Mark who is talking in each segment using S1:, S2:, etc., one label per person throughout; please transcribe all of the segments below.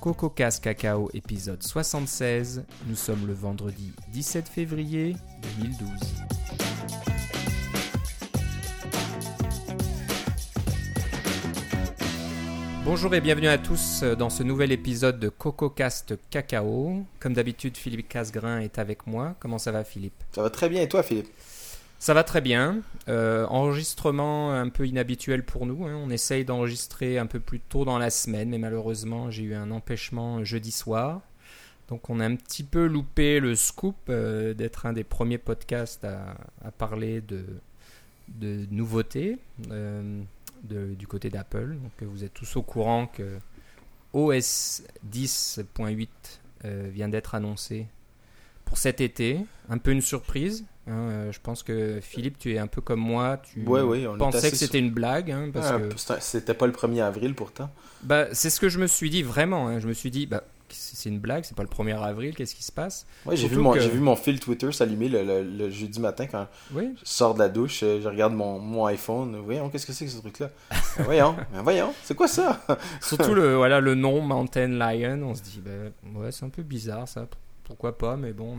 S1: Coco Casse Cacao épisode 76. Nous sommes le vendredi 17 février 2012. Bonjour et bienvenue à tous dans ce nouvel épisode de Coco Cast Cacao. Comme d'habitude, Philippe Casgrain est avec moi. Comment ça va Philippe?
S2: Ça va très bien et toi Philippe?
S1: Ça va très bien. Euh, enregistrement un peu inhabituel pour nous. hein. On essaye d'enregistrer un peu plus tôt dans la semaine, mais malheureusement j'ai eu un empêchement jeudi soir. Donc on a un petit peu loupé le scoop euh, d'être un des premiers podcasts à, parler de, nouveautés euh, du côté d'Apple. Donc vous êtes tous au courant que OS 10.8 euh, vient d'être annoncé pour cet été. Un peu une surprise. Hein, euh, je pense que Philippe, tu es un peu comme moi. Tu
S2: Ouais, ouais,
S1: pensais que c'était une blague. hein, parce
S2: Ah,
S1: que
S2: C'était pas le 1er avril pourtant.
S1: bah, c'est ce que je me suis dit vraiment. hein. Je me suis dit, bah, c'est une blague, c'est pas le 1er avril, qu'est-ce qui se passe?
S2: Ouais, j'ai vu, mon,
S1: que-
S2: j'ai vu mon fil Twitter s'allumer le, le- le jeudi matin quand
S1: Oui,
S2: je sors de la douche, euh, je regarde mon, mon iPhone. Voyons, qu'est-ce que c'est que ce truc-là? Ben Voyons, ben voyons, c'est quoi ça?
S1: Surtout le, voilà, le nom Mountain Lion. On se dit, bah, ouais, c'est un peu bizarre ça. Pourquoi pas, mais bon,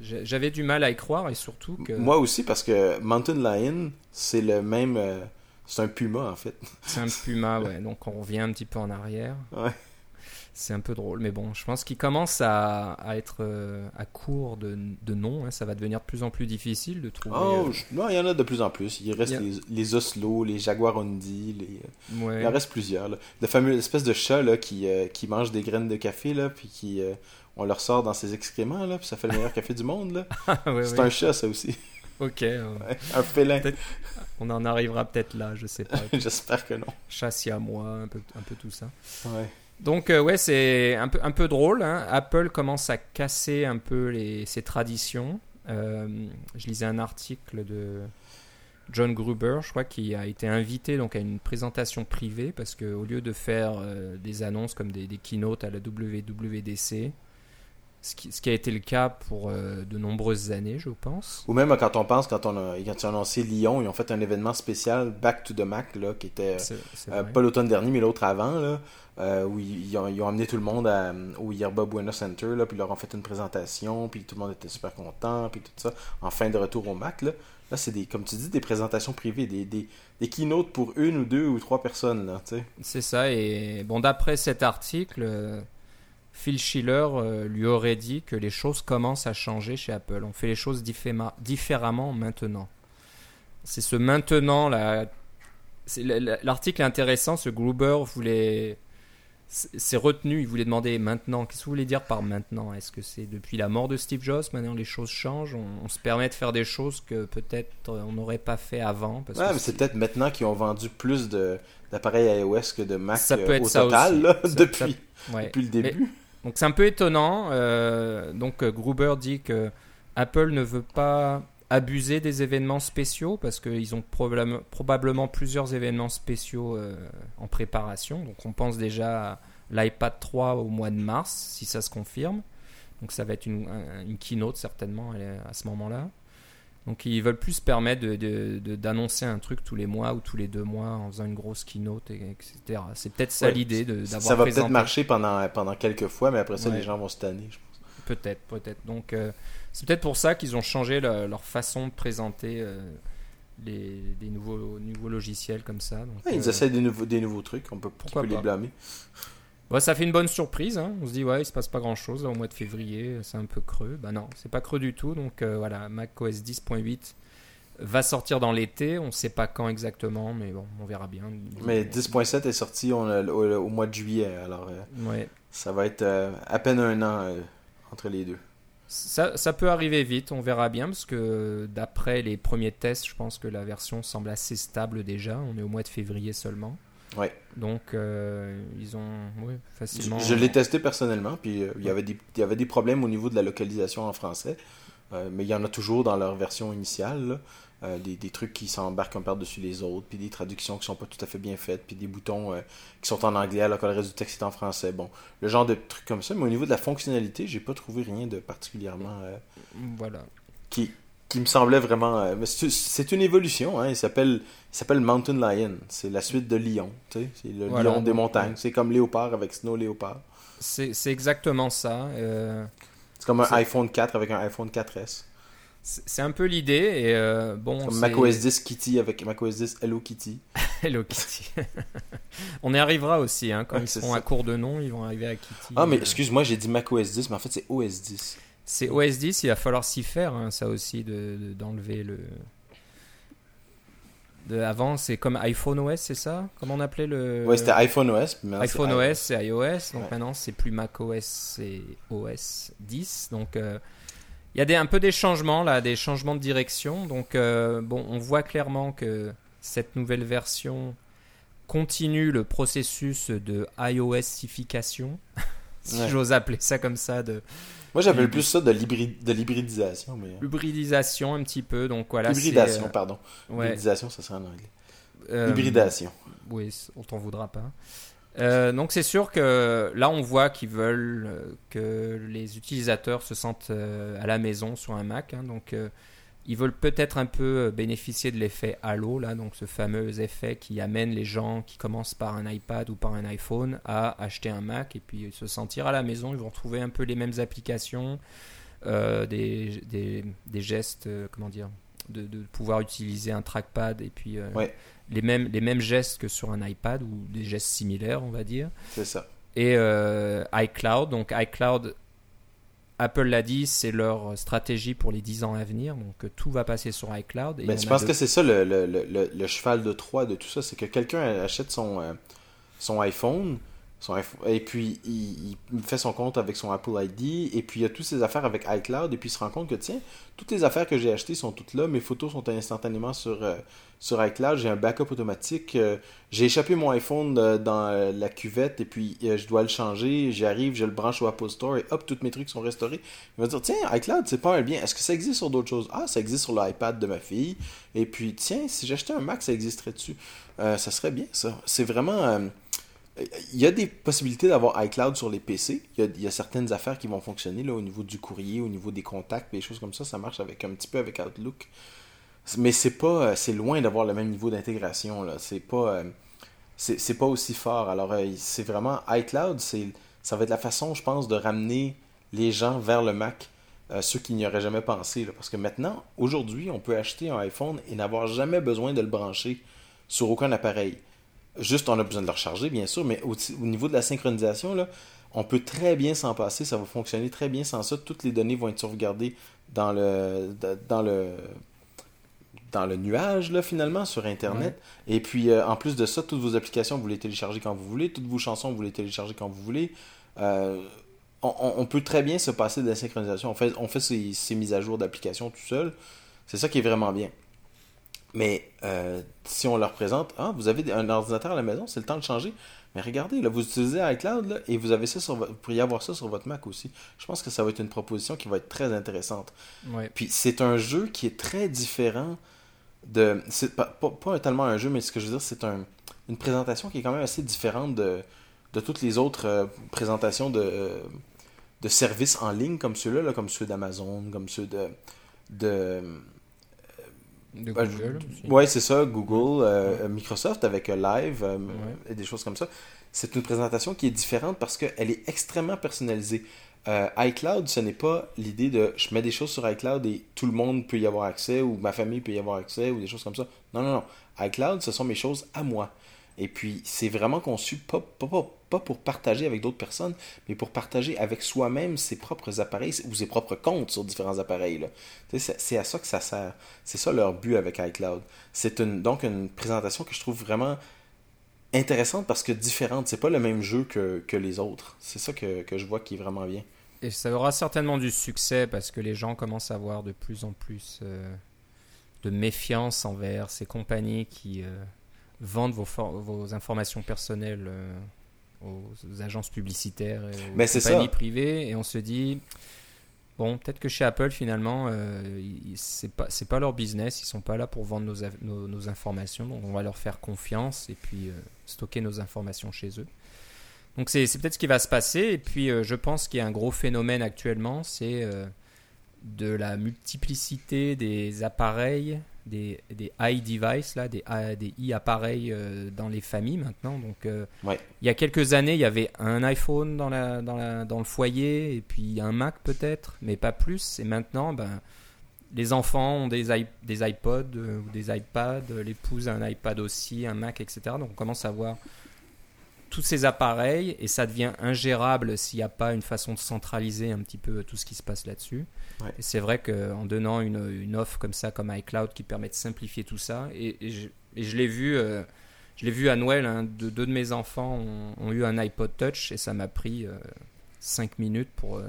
S1: j'avais du mal à y croire et surtout que
S2: Moi aussi, parce que Mountain Lion, c'est le même. euh, c'est un puma en fait.
S1: c'est un puma, ouais. Donc on revient un petit peu en arrière.
S2: Ouais.
S1: C'est un peu drôle, mais bon, je pense qu'il commence à, à être euh, à court de, de noms. hein. Ça va devenir de plus en plus difficile de trouver.
S2: Oh,
S1: euh,
S2: je- non, il y en a de plus en plus. Il reste
S1: a-
S2: les, les Oslo, les Jaguarundi, les.
S1: ouais.
S2: Il en reste plusieurs. Là. Le fameux espèce de chat là, qui, euh, qui mange des graines de café, là, puis qui, euh, on leur sort dans ses excréments, là, puis ça fait le meilleur café du monde. Là.
S1: Ah, ouais,
S2: c'est
S1: ouais.
S2: un chat, ça aussi.
S1: Ok,
S2: un félin.
S1: On en arrivera peut-être là, je sais pas.
S2: J'espère que non.
S1: Chasse à moi, un peu, un peu tout ça.
S2: Ouais.
S1: Donc euh, ouais, c'est un peu, drôle. hein. Apple commence à casser un peu les, ses traditions. Euh, je lisais un article de John Gruber, je crois, qui a été invité donc à une présentation privée parce que au lieu de faire euh, des annonces comme des, des keynotes à la WWDC, ce qui, ce qui a été le cas pour euh, de nombreuses années, je pense.
S2: Ou même quand on pense, quand, on a, quand ils ont annoncé Lyon, ils ont fait un événement spécial, Back to the Mac, là, qui était euh, pas l'automne dernier, mais l'autre avant, là, euh, où ils, ils ont, ils ont amené tout le monde à, au Yerba Buena Center, là, puis ils leur ont fait une présentation, puis tout le monde était super content, puis tout ça, en fin de retour au Mac. Là, là c'est des, comme tu dis, des présentations privées, des, des, des keynotes pour une ou deux ou trois personnes.
S1: C'est ça, et bon, d'après cet article, Phil Schiller euh, lui aurait dit que les choses commencent à changer chez Apple. On fait les choses différemment maintenant. C'est ce maintenant là. L'article est intéressant. Ce Gruber voulait. C'est retenu, il voulait demander maintenant. Qu'est-ce que vous voulez dire par maintenant? Est-ce que c'est depuis la mort de Steve Jobs? Maintenant les choses changent on, on se permet de faire des choses que peut-être euh, on n'aurait pas fait avant parce
S2: Ouais,
S1: que
S2: mais c'est peut-être maintenant qu'ils ont vendu plus de, d'appareils iOS que de Mac
S1: Ça
S2: euh,
S1: peut être
S2: au
S1: ça
S2: total là,
S1: Ça-
S2: depuis,
S1: Ouais.
S2: depuis le
S1: Mais-
S2: début.
S1: Donc c'est un peu étonnant. euh, donc euh, Gruber dit que Apple ne veut pas abuser des événements spéciaux parce qu'ils ont probable- probablement plusieurs événements spéciaux euh, en préparation. Donc on pense déjà à l'iPad 3 au mois de mars si ça se confirme. Donc ça va être une, un- une keynote certainement à ce moment-là. Donc ils veulent plus se permettre de- de- de- d'annoncer un truc tous les mois ou tous les deux mois en faisant une grosse keynote, et- etc. C'est peut-être ça
S2: Ouais,
S1: l'idée de- d'avoir
S2: Ça va peut-être marcher pendant, pendant quelques fois, mais après ça,
S1: Ouais.
S2: les gens vont se tanner, je pense.
S1: Peut-être, peut-être. Donc, euh, c'est peut-être pour ça qu'ils ont changé le- leur façon de présenter euh, les, des nouveaux, nouveaux logiciels comme ça. Donc,
S2: Ouais, ils
S1: euh,
S2: essaient des nouveaux, des nouveaux trucs, on peut,
S1: Pourquoi
S2: peut les
S1: pas.
S2: blâmer.
S1: Ouais, ça fait une bonne surprise. hein. On se dit, ouais, il se passe pas grand-chose là, au mois de février, c'est un peu creux. Bah non, c'est pas creux du tout. Donc euh, voilà, macOS 10.8 va sortir dans l'été. On sait pas quand exactement, mais bon, on verra bien.
S2: Mais 10.7 est sorti on a- au, au mois de juillet, alors euh,
S1: Ouais.
S2: ça va être euh, à peine un an euh, entre les deux.
S1: Ça, ça peut arriver vite, on verra bien, parce que d'après les premiers tests, je pense que la version semble assez stable déjà. On est au mois de février seulement.
S2: Ouais.
S1: Donc, euh, ils ont ouais,
S2: Je,
S1: facilement.
S2: je l'ai testé personnellement, puis euh, il y avait des- il y avait des problèmes au niveau de la localisation en français, euh, mais il y en a toujours dans leur version initiale. là. Euh, des, des trucs qui s'embarquent un par-dessus les autres, puis des traductions qui sont pas tout à fait bien faites, puis des boutons euh, qui sont en anglais alors que le reste du texte est en français. Bon, le genre de trucs comme ça, mais au niveau de la fonctionnalité, j'ai pas trouvé rien de particulièrement euh,
S1: Voilà.
S2: qui, qui me semblait vraiment. euh, c'est une évolution, hein, il s'appelle s'appelle Mountain Lion, c'est la suite de Lion, tu sais, c'est le
S1: Voilà,
S2: lion des
S1: donc,
S2: montagnes, c'est comme Léopard avec Snow Léopard.
S1: C'est exactement ça. Euh,
S2: c'est comme un iPhone 4 avec un iPhone 4S.
S1: C'est un peu l'idée. et euh, bon,
S2: Comme macOS 10 Kitty avec macOS 10 Hello Kitty.
S1: Hello Kitty. On y arrivera aussi. Hein, quand ils seront à court de nom, ils vont arriver à Kitty.
S2: Ah, mais excuse-moi, j'ai dit macOS 10, mais en fait, c'est OS 10.
S1: C'est OS 10, il va falloir s'y faire, hein, ça aussi, d'enlever de, le. De, avant, c'est comme iPhone OS, c'est ça? Comment on appelait le.
S2: Ouais, c'était iPhone OS.
S1: iPhone OS, c'est iOS. Donc maintenant, c'est plus Mac OS, c'est OS 10. Donc. Euh, il y a des, un peu des changements là, des changements de direction. Donc euh, bon, on voit clairement que cette nouvelle version continue le processus de iOSification, si j'ose appeler ça comme ça. De,
S2: Moi j'appelle plus ça de l'hybridisation. Mais...
S1: Hybridisation un petit peu, donc voilà.
S2: Hybridation, euh, pardon. Hybridisation, ça serait en anglais. Euh, Hybridation.
S1: Oui, on t'en voudra pas. Euh, donc c'est sûr que là on voit qu'ils veulent euh, que les utilisateurs se sentent euh, à la maison sur un Mac. Hein. donc ils veulent peut-être un peu bénéficier de l'effet Halo, là, donc ce fameux effet qui amène les gens qui commencent par un iPad ou par un iPhone à acheter un Mac et puis se sentir à la maison. Ils vont trouver un peu les mêmes applications, des, des, des, gestes, comment dire, de, de, pouvoir utiliser un trackpad et puis
S2: ouais
S1: les mêmes, les mêmes gestes que sur un iPad ou des gestes similaires, on va dire.
S2: C'est ça.
S1: Et euh, iCloud, donc iCloud, Apple l'a dit, c'est leur stratégie pour les 10 ans à venir, donc tout va passer sur iCloud.
S2: Mais je pense que c'est ça le, le, le, le, cheval de Troie de tout ça, c'est que quelqu'un achète son, euh, son iPhone, et puis, il, fait son compte avec son Apple ID. Et puis, il y a toutes ses affaires avec iCloud. Et puis, il se rend compte que, tiens, toutes les affaires que j'ai achetées sont toutes là. Mes photos sont instantanément sur, euh, sur iCloud. J'ai un backup automatique. Euh, j'ai échappé mon iPhone euh, dans la cuvette. Et puis, je dois le changer. J'arrive, je le branche au Apple Store. Et hop, tous mes trucs sont restaurés. Il va dire, tiens, iCloud, c'est pas un bien. Est-ce que ça existe sur d'autres choses? Ah, ça existe sur l'iPad de ma fille. Et puis, tiens, si j'achetais un Mac, ça existerait dessus. ça serait bien, ça. C'est vraiment il y a des possibilités d'avoir iCloud sur les PC. Il y, a, certaines affaires qui vont fonctionner là, au niveau du courrier, au niveau des contacts, des choses comme ça. Ça marche avec un petit peu avec Outlook. Mais c'est pas, euh, c'est loin d'avoir le même niveau d'intégration. Là. C'est pas, euh, c'est, pas aussi fort. Alors euh, c'est vraiment iCloud. Ça va être la façon, je pense, de ramener les gens vers le Mac. ceux qui n'y auraient jamais pensé. Parce que maintenant, aujourd'hui, on peut acheter un iPhone et n'avoir jamais besoin de le brancher sur aucun appareil. Juste, on a besoin de le recharger, bien sûr, mais au, niveau de la synchronisation, là, on peut très bien s'en passer, ça va fonctionner très bien sans ça. Toutes les données vont être sauvegardées dans le, dans le, dans le nuage, là, finalement, sur Internet. Et puis, euh, en plus de ça, toutes vos applications, vous les téléchargez quand vous voulez. Toutes vos chansons, vous les téléchargez quand vous voulez. Euh, on, peut très bien se passer de la synchronisation. On fait, on fait ces, ces mises à jour d'applications tout seul. C'est ça qui est vraiment bien. Mais euh, si on leur présente, ah, vous avez un ordinateur à la maison, c'est le temps de changer. Mais regardez, là, vous utilisez iCloud et vous avez ça sur vous pourriez avoir ça sur votre Mac aussi. Je pense que ça va être une proposition qui va être très intéressante. Puis c'est un jeu qui est très différent de. C'est pas, pas, tellement un jeu, mais ce que je veux dire, c'est un, une présentation qui est quand même assez différente de, de toutes les autres euh, présentations de, de services en ligne comme ceux-là, là, comme ceux d'Amazon, comme ceux de, de
S1: de ben, Google.
S2: Oui, c'est ça, Google, euh, Microsoft avec euh, Live euh, et des choses comme ça. C'est une présentation qui est différente parce qu'elle est extrêmement personnalisée. iCloud, ce n'est pas l'idée de je mets des choses sur iCloud et tout le monde peut y avoir accès ou ma famille peut y avoir accès ou des choses comme ça. Non, non, non. iCloud, ce sont mes choses à moi. Et puis, c'est vraiment conçu pas, pas, pour partager avec d'autres personnes, mais pour partager avec soi-même ses propres appareils ou ses propres comptes sur différents appareils. C'est à ça que ça sert. C'est ça leur but avec iCloud. C'est donc une présentation que je trouve vraiment intéressante parce que différente. C'est pas le même jeu que, que les autres. C'est ça que, que, je vois qui est vraiment bien.
S1: Et ça aura certainement du succès parce que les gens commencent à avoir de plus en plus euh, de méfiance envers ces compagnies qui. Euh, vendre vos, vos informations personnelles euh, aux agences publicitaires et aux
S2: Mais
S1: compagnies privées et on se dit bon peut-être que chez Apple finalement euh, c'est pas c'est pas leur business ils sont pas là pour vendre nos, nos, informations donc on va leur faire confiance et puis euh, stocker nos informations chez eux. Donc c'est peut-être ce qui va se passer et puis je pense qu'il y a un gros phénomène actuellement c'est de la multiplicité des appareils des, des i-devices, là, des, des i-appareils dans les familles maintenant. Donc, il y a quelques années, il y avait un iPhone dans, la, dans, la, dans le foyer et puis un Mac peut-être, mais pas plus. Et maintenant, ben, les enfants ont des, des iPods ou des iPads, l'épouse a un iPad aussi, un Mac, etc. Donc, on commence à voir tous ces appareils et ça devient ingérable s'il n'y a pas une façon de centraliser un petit peu tout ce qui se passe là-dessus. Et c'est vrai qu'en donnant une, une, offre comme ça, comme iCloud, qui permet de simplifier tout ça, et, je, je l'ai vu, euh, je l'ai vu à Noël, hein, deux, de mes enfants ont, eu un iPod Touch et ça m'a pris 5 euh, minutes pour euh,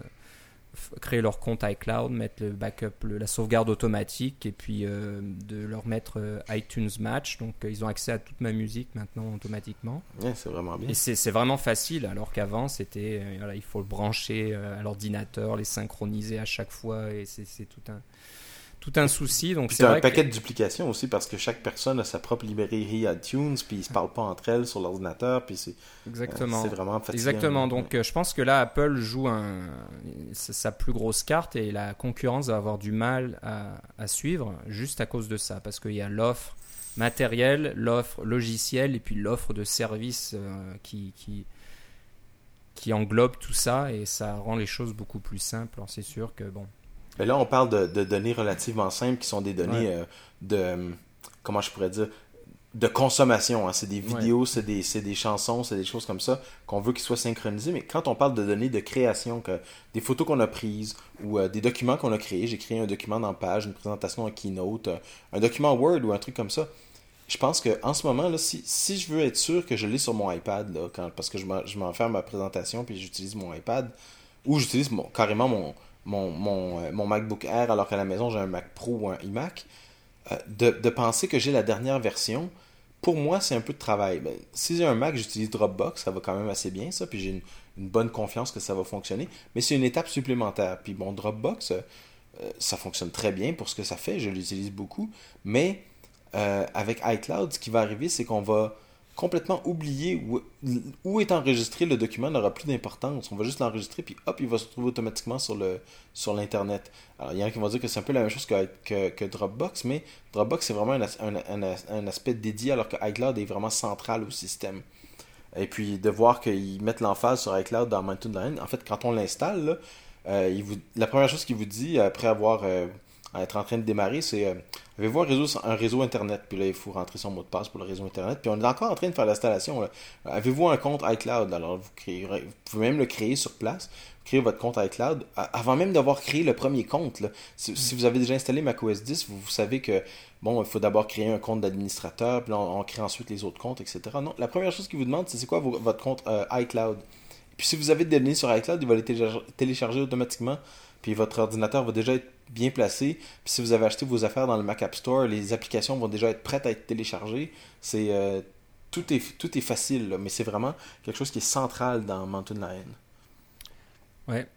S1: créer leur compte iCloud, mettre le backup, la sauvegarde automatique et puis euh, de leur mettre euh, iTunes Match. Donc euh, ils ont accès à toute ma musique maintenant automatiquement.
S2: c'est vraiment bien.
S1: Et c'est vraiment facile alors qu'avant c'était voilà, il faut le brancher à l'ordinateur, les synchroniser à chaque fois et c'est tout un tout un souci. Donc
S2: c'est un paquet de duplication aussi parce que chaque personne a sa propre librairie iTunes, puis ils se parlent pas entre elles sur l'ordinateur, puis c'est
S1: exactement.
S2: c'est vraiment fatigant.
S1: Exactement. Donc euh, je pense que là Apple joue un, sa plus grosse carte et la concurrence va avoir du mal à, à suivre juste à cause de ça parce qu'il y a l'offre matérielle, l'offre logicielle et puis l'offre de services euh, qui, qui qui englobe tout ça et ça rend les choses beaucoup plus simples. C'est sûr que bon,
S2: mais là, on parle de, données relativement simples qui sont des données euh, de. Comment je pourrais dire De consommation. Hein. C'est des vidéos, c'est des, des, chansons, c'est des choses comme ça qu'on veut qu'ils soient synchronisés. Mais quand on parle de données de création, que, des photos qu'on a prises ou euh, des documents qu'on a créés, j'ai créé un document dans Page, une présentation en Keynote, euh, un document Word ou un truc comme ça. Je pense qu'en ce moment, là, si, si, je veux être sûr que je l'ai sur mon iPad, là, quand, parce que je m'en fais ma présentation puis j'utilise mon iPad, ou j'utilise carrément mon, euh, mon, MacBook Air alors qu'à la maison j'ai un Mac Pro ou un iMac, euh, de, penser que j'ai la dernière version, pour moi c'est un peu de travail. Ben, si j'ai un Mac, j'utilise Dropbox, ça va quand même assez bien ça, puis j'ai une, bonne confiance que ça va fonctionner, mais c'est une étape supplémentaire. Puis mon Dropbox, euh, ça fonctionne très bien pour ce que ça fait, je l'utilise beaucoup, mais avec iCloud, ce qui va arriver, c'est qu'on va complètement oublié où, est enregistré le document n'aura plus d'importance. On va juste l'enregistrer, puis hop, il va se trouver automatiquement sur l'Internet. Alors, il y en a qui vont dire que c'est un peu la même chose que, Dropbox, mais Dropbox, c'est vraiment un, aspect dédié, alors que iCloud est vraiment central au système. Et puis, de voir qu'ils mettent l'emphase sur iCloud dans Mountain Lion, en fait, quand on l'installe, euh, la première chose qu'il vous dit, après avoir... Euh, être en train de démarrer, c'est euh, avez-vous un réseau, un réseau Internet? Puis là, il faut rentrer son mot de passe pour le réseau Internet. Puis on est encore en train de faire l'installation. Avez-vous un compte iCloud? Alors, vous, vous pouvez même le créer sur place. Créer votre compte iCloud avant même d'avoir créé le premier compte. Si, vous avez déjà installé macOS 10, vous, savez que bon, il faut d'abord créer un compte d'administrateur, puis on, crée ensuite les autres comptes, etc. Non, la première chose qu'il vous demande, c'est c'est quoi votre compte euh, iCloud? Puis si vous avez des données sur iCloud, il va les télécharger automatiquement puis votre ordinateur va déjà être bien placé. Puis si vous avez acheté vos affaires dans le Mac App Store, les applications vont déjà être prêtes à être téléchargées. C'est euh, tout est tout est facile, mais c'est vraiment quelque chose qui est central dans Mountain Lion.
S1: Ouais.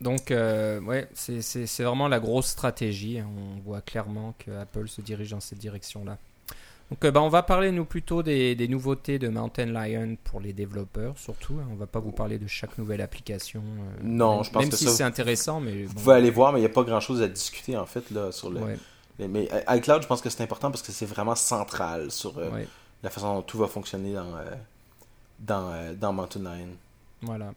S1: Donc euh, ouais, c'est vraiment la grosse stratégie. On voit clairement que Apple se dirige dans cette direction-là. Donc, euh, bah, on va parler, nous, plutôt des, nouveautés de Mountain Lion pour les développeurs, surtout. Hein. On va pas vous parler de chaque nouvelle application. Euh,
S2: non,
S1: même,
S2: je pense
S1: même si c'est intéressant. Mais
S2: Vous pouvez aller voir, mais il n'y a pas grand-chose à discuter, en fait, là, sur le... Mais iCloud, je pense que c'est important parce que c'est vraiment central sur euh, la façon dont tout va fonctionner dans, dans, dans Mountain Lion.
S1: Voilà.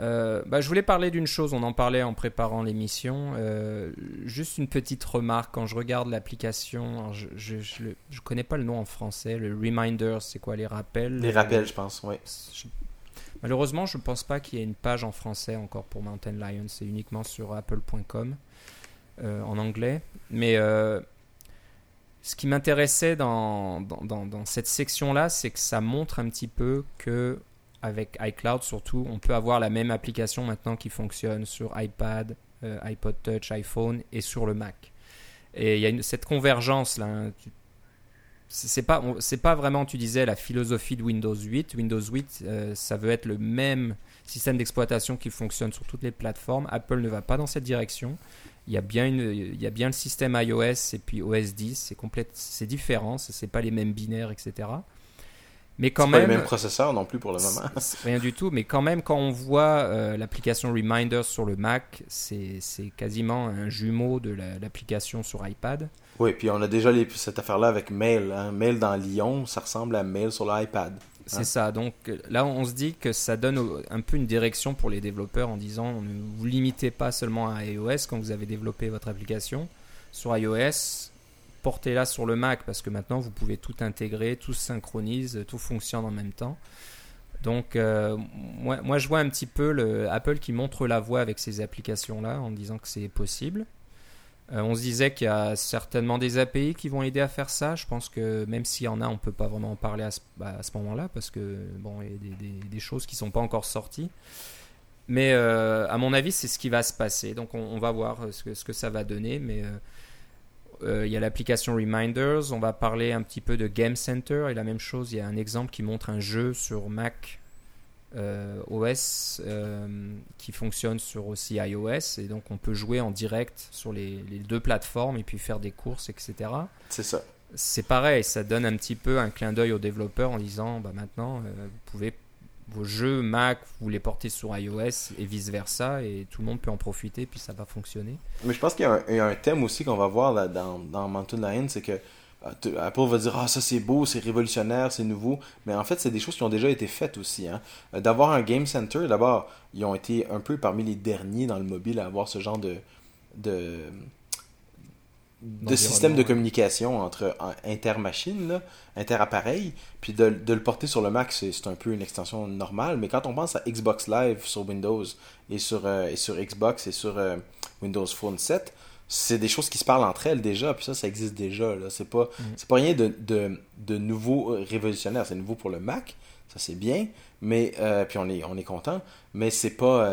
S1: Euh, bah, je voulais parler d'une chose, on en parlait en préparant l'émission. Euh, juste une petite remarque, quand je regarde l'application, je ne connais pas le nom en français, le Reminder, c'est quoi les rappels?
S2: Les rappels, je pense, oui.
S1: Malheureusement, je ne pense pas qu'il y ait une page en français encore pour Mountain Lion, c'est uniquement sur apple.com euh, en anglais. Mais ce qui m'intéressait dans, dans, dans, dans, cette section-là, c'est que ça montre un petit peu que avec iCloud surtout, on peut avoir la même application maintenant qui fonctionne sur iPad, euh, iPod Touch, iPhone et sur le Mac. Et il y a cette convergence là. Hein. c'est pas, c'est pas vraiment, tu disais, la philosophie de Windows 8. Windows 8, euh, ça veut être le même système d'exploitation qui fonctionne sur toutes les plateformes. Apple ne va pas dans cette direction. Il y a bien, une, il y a bien le système iOS et puis OS 10. C'est, complète, c'est différent. Ce n'est pas les mêmes binaires, etc. Mais quand
S2: C'est
S1: même,
S2: pas le même processeur non plus pour le moment.
S1: c'est rien du tout. Mais quand même, quand on voit euh, l'application Reminders sur le Mac, c'est c'est quasiment un jumeau de la- l'application sur iPad.
S2: Oui, puis on a déjà les- cette affaire-là avec Mail. Hein. Mail dans Lyon, ça ressemble à Mail sur l'iPad.
S1: C'est
S2: Hein?
S1: ça. Donc là, on se dit que ça donne un peu une direction pour les développeurs en disant ne vous limitez pas seulement à iOS quand vous avez développé votre application. Sur iOS, portez-la sur le Mac parce que maintenant vous pouvez tout intégrer, tout se synchronise, tout fonctionne en même temps. Donc euh, moi, je vois un petit peu le Apple qui montre la voie avec ces applications-là en disant que c'est possible. Euh, on se disait qu'il y a certainement des API qui vont aider à faire ça. Je pense que même s'il y en a, on peut pas vraiment en parler à ce, bah, à ce moment-là parce que bon, il y a des, choses qui sont pas encore sorties. Mais euh, à mon avis, c'est ce qui va se passer. Donc on, va voir ce que, ce que ça va donner. Mais il y a l'application Reminders. On va parler un petit peu de Game Center et la même chose. Il y a un exemple qui montre un jeu sur Mac euh, OS euh, qui fonctionne sur aussi iOS et donc on peut jouer en direct sur les, les deux plateformes et puis faire des courses, etc.
S2: C'est ça.
S1: C'est pareil, ça donne un petit peu un clin d'œil aux développeurs en disant bah maintenant euh, vous pouvez vos jeux Mac vous les portez sur iOS et vice versa et tout le monde peut en profiter puis ça va fonctionner.
S2: Mais je pense qu'il y a un, thème aussi qu'on va voir dans, dans Mountain Lion, c'est que euh, Apple va dire Ah, ça c'est beau, c'est révolutionnaire, c'est nouveau. Mais en fait, c'est des choses qui ont déjà été faites aussi. Hein. Euh, D'avoir un Game Center, d'abord, ils ont été un peu parmi les derniers dans le mobile à avoir ce genre de de système de communication entre en- inter-machines, inter-appareils, puis de, de le porter sur le Mac, c'est un peu une extension normale, mais quand on pense à Xbox Live sur Windows et sur, euh, et sur Xbox et sur euh, Windows Phone 7, c'est des choses qui se parlent entre elles déjà, puis ça, ça existe déjà. C'est pas, c'est pas rien de, de, de nouveau euh, révolutionnaire. C'est nouveau pour le Mac, ça c'est bien, mais euh, puis on est, on est content, mais c'est pas.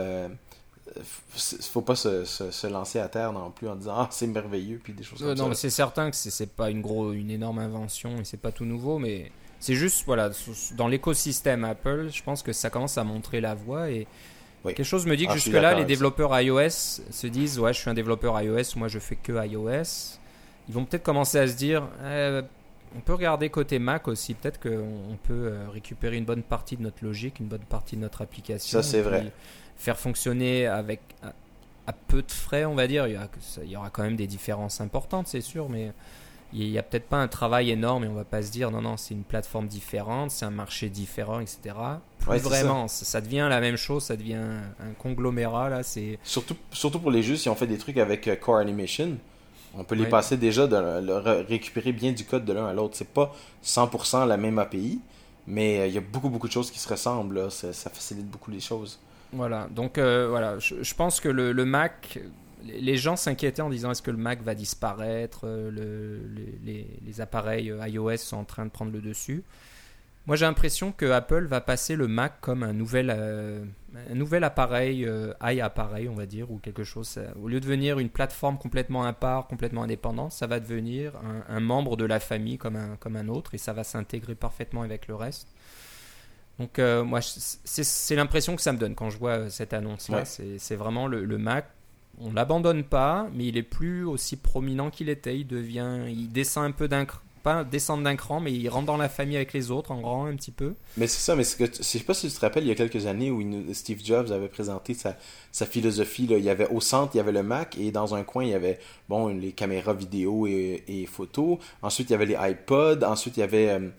S2: Faut pas se, se, se lancer à terre non plus en disant Ah, c'est merveilleux, puis des choses
S1: Euh,
S2: comme
S1: non, mais
S2: ça.
S1: c'est certain que c'est- pas une gros, une énorme invention et c'est pas tout nouveau, mais c'est juste voilà dans l'écosystème Apple, je pense que ça commence à montrer la voie et
S2: Oui.
S1: quelque chose me dit que
S2: Ah,
S1: jusque là les développeurs iOS se disent ouais je suis un développeur iOS, moi je fais que iOS. Ils vont peut-être commencer à se dire euh, on peut regarder côté Mac aussi, peut-être qu'on on peut euh, récupérer une bonne partie de notre logique, une bonne partie de notre application.
S2: Ça, c'est vrai.
S1: Faire fonctionner avec à, à peu de frais, on va dire. Il y, a- il y aura quand même des différences importantes, c'est sûr, mais il n'y a peut-être pas un travail énorme et on va pas se dire non, non, c'est une plateforme différente, c'est un marché différent, etc. Plus
S2: Ouais,
S1: vraiment, ça. ça devient la même chose, ça devient un conglomérat là. C'est
S2: Surtout, surtout pour les jeux, si on fait des trucs avec euh, Core Animation, on peut les
S1: Ouais.
S2: passer déjà, de récupérer bien du code de l'un à l'autre. C'est pas 100% la même API, mais euh, il y a beaucoup, beaucoup de choses qui se ressemblent. là. Ça, ça facilite beaucoup les choses.
S1: Voilà, donc euh, voilà, je, pense que le, Mac, les gens s'inquiétaient en disant est-ce que le Mac va disparaître, euh, le- les, appareils euh, iOS sont en train de prendre le dessus. Moi j'ai l'impression que Apple va passer le Mac comme un nouvel, un nouvel appareil, i-appareil on va dire, ou quelque chose. au lieu de devenir une plateforme complètement à part, complètement indépendante, ça va devenir un, un membre de la famille comme un, comme un autre et ça va s'intégrer parfaitement avec le reste. Donc euh, moi, c'est l'impression que ça me donne quand je vois euh, cette annonce-là.
S2: Ouais.
S1: C'est vraiment le, le Mac. On l'abandonne pas, mais il est plus aussi prominent qu'il était. Il devient, il descend un peu d'un, pas descendre d'un cran, mais il rentre dans la famille avec les autres en grand un petit peu.
S2: Mais c'est ça, mais que tu- je sais pas si tu te rappelles, il y a quelques années où il Steve Jobs avait présenté sa, sa philosophie. Là. Il y avait au centre, il y avait le Mac et dans un coin, il y avait bon les caméras vidéo et, et photos. Ensuite, il y avait les iPods. Ensuite, il y avait euh,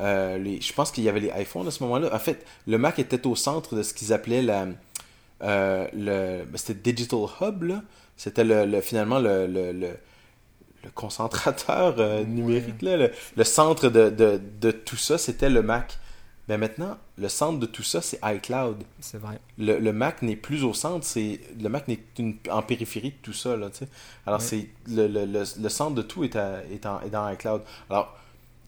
S2: euh, les. Je pense qu'il y avait les iPhones à ce moment-là. En fait, le Mac était au centre de ce qu'ils appelaient la. euh, le, ben, c'était Digital Hub, là. C'était le, le- finalement le, le, concentrateur euh, numérique, là, le, le centre de, de, de tout ça, c'était le Mac. Mais maintenant, le centre de tout ça, c'est iCloud.
S1: C'est vrai.
S2: Le, le Mac n'est plus au centre, c'est le Mac n'est une- en périphérie de tout ça. Là. Alors,
S1: Ouais.
S2: c'est le, le, le, le centre de tout est, à- est, en- est dans iCloud. Alors,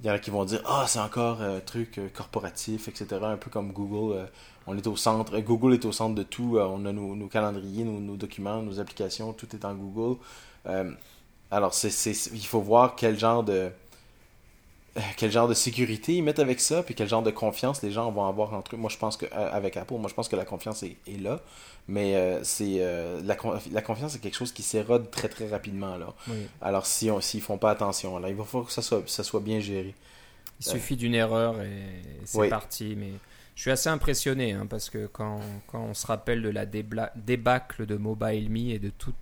S2: il y en a qui vont dire Ah, c'est encore un truc euh, corporatif, etc. Un peu comme Google. euh, on est au centre. euh, Google est au centre de tout. euh, on a nos, calendriers, nos, nos documents, nos applications, tout est en Google. Euh, alors, c'est, il faut voir quel genre de euh, quel genre de sécurité ils mettent avec ça, puis quel genre de confiance les gens vont avoir entre eux. Moi, je pense que euh, avec Apple, moi, je pense que la confiance est, est là, mais euh, c'est euh, la, con- la confiance, c'est quelque chose qui s'érode très très rapidement là.
S1: Oui.
S2: Alors, si on s'ils font pas attention, là, il va falloir que ça soit, ça soit bien géré.
S1: Il suffit d'une erreur et c'est
S2: Oui.
S1: parti. Mais je suis assez impressionné hein, parce que quand, quand on se rappelle de la débla- débâcle de MobileMe et de tout,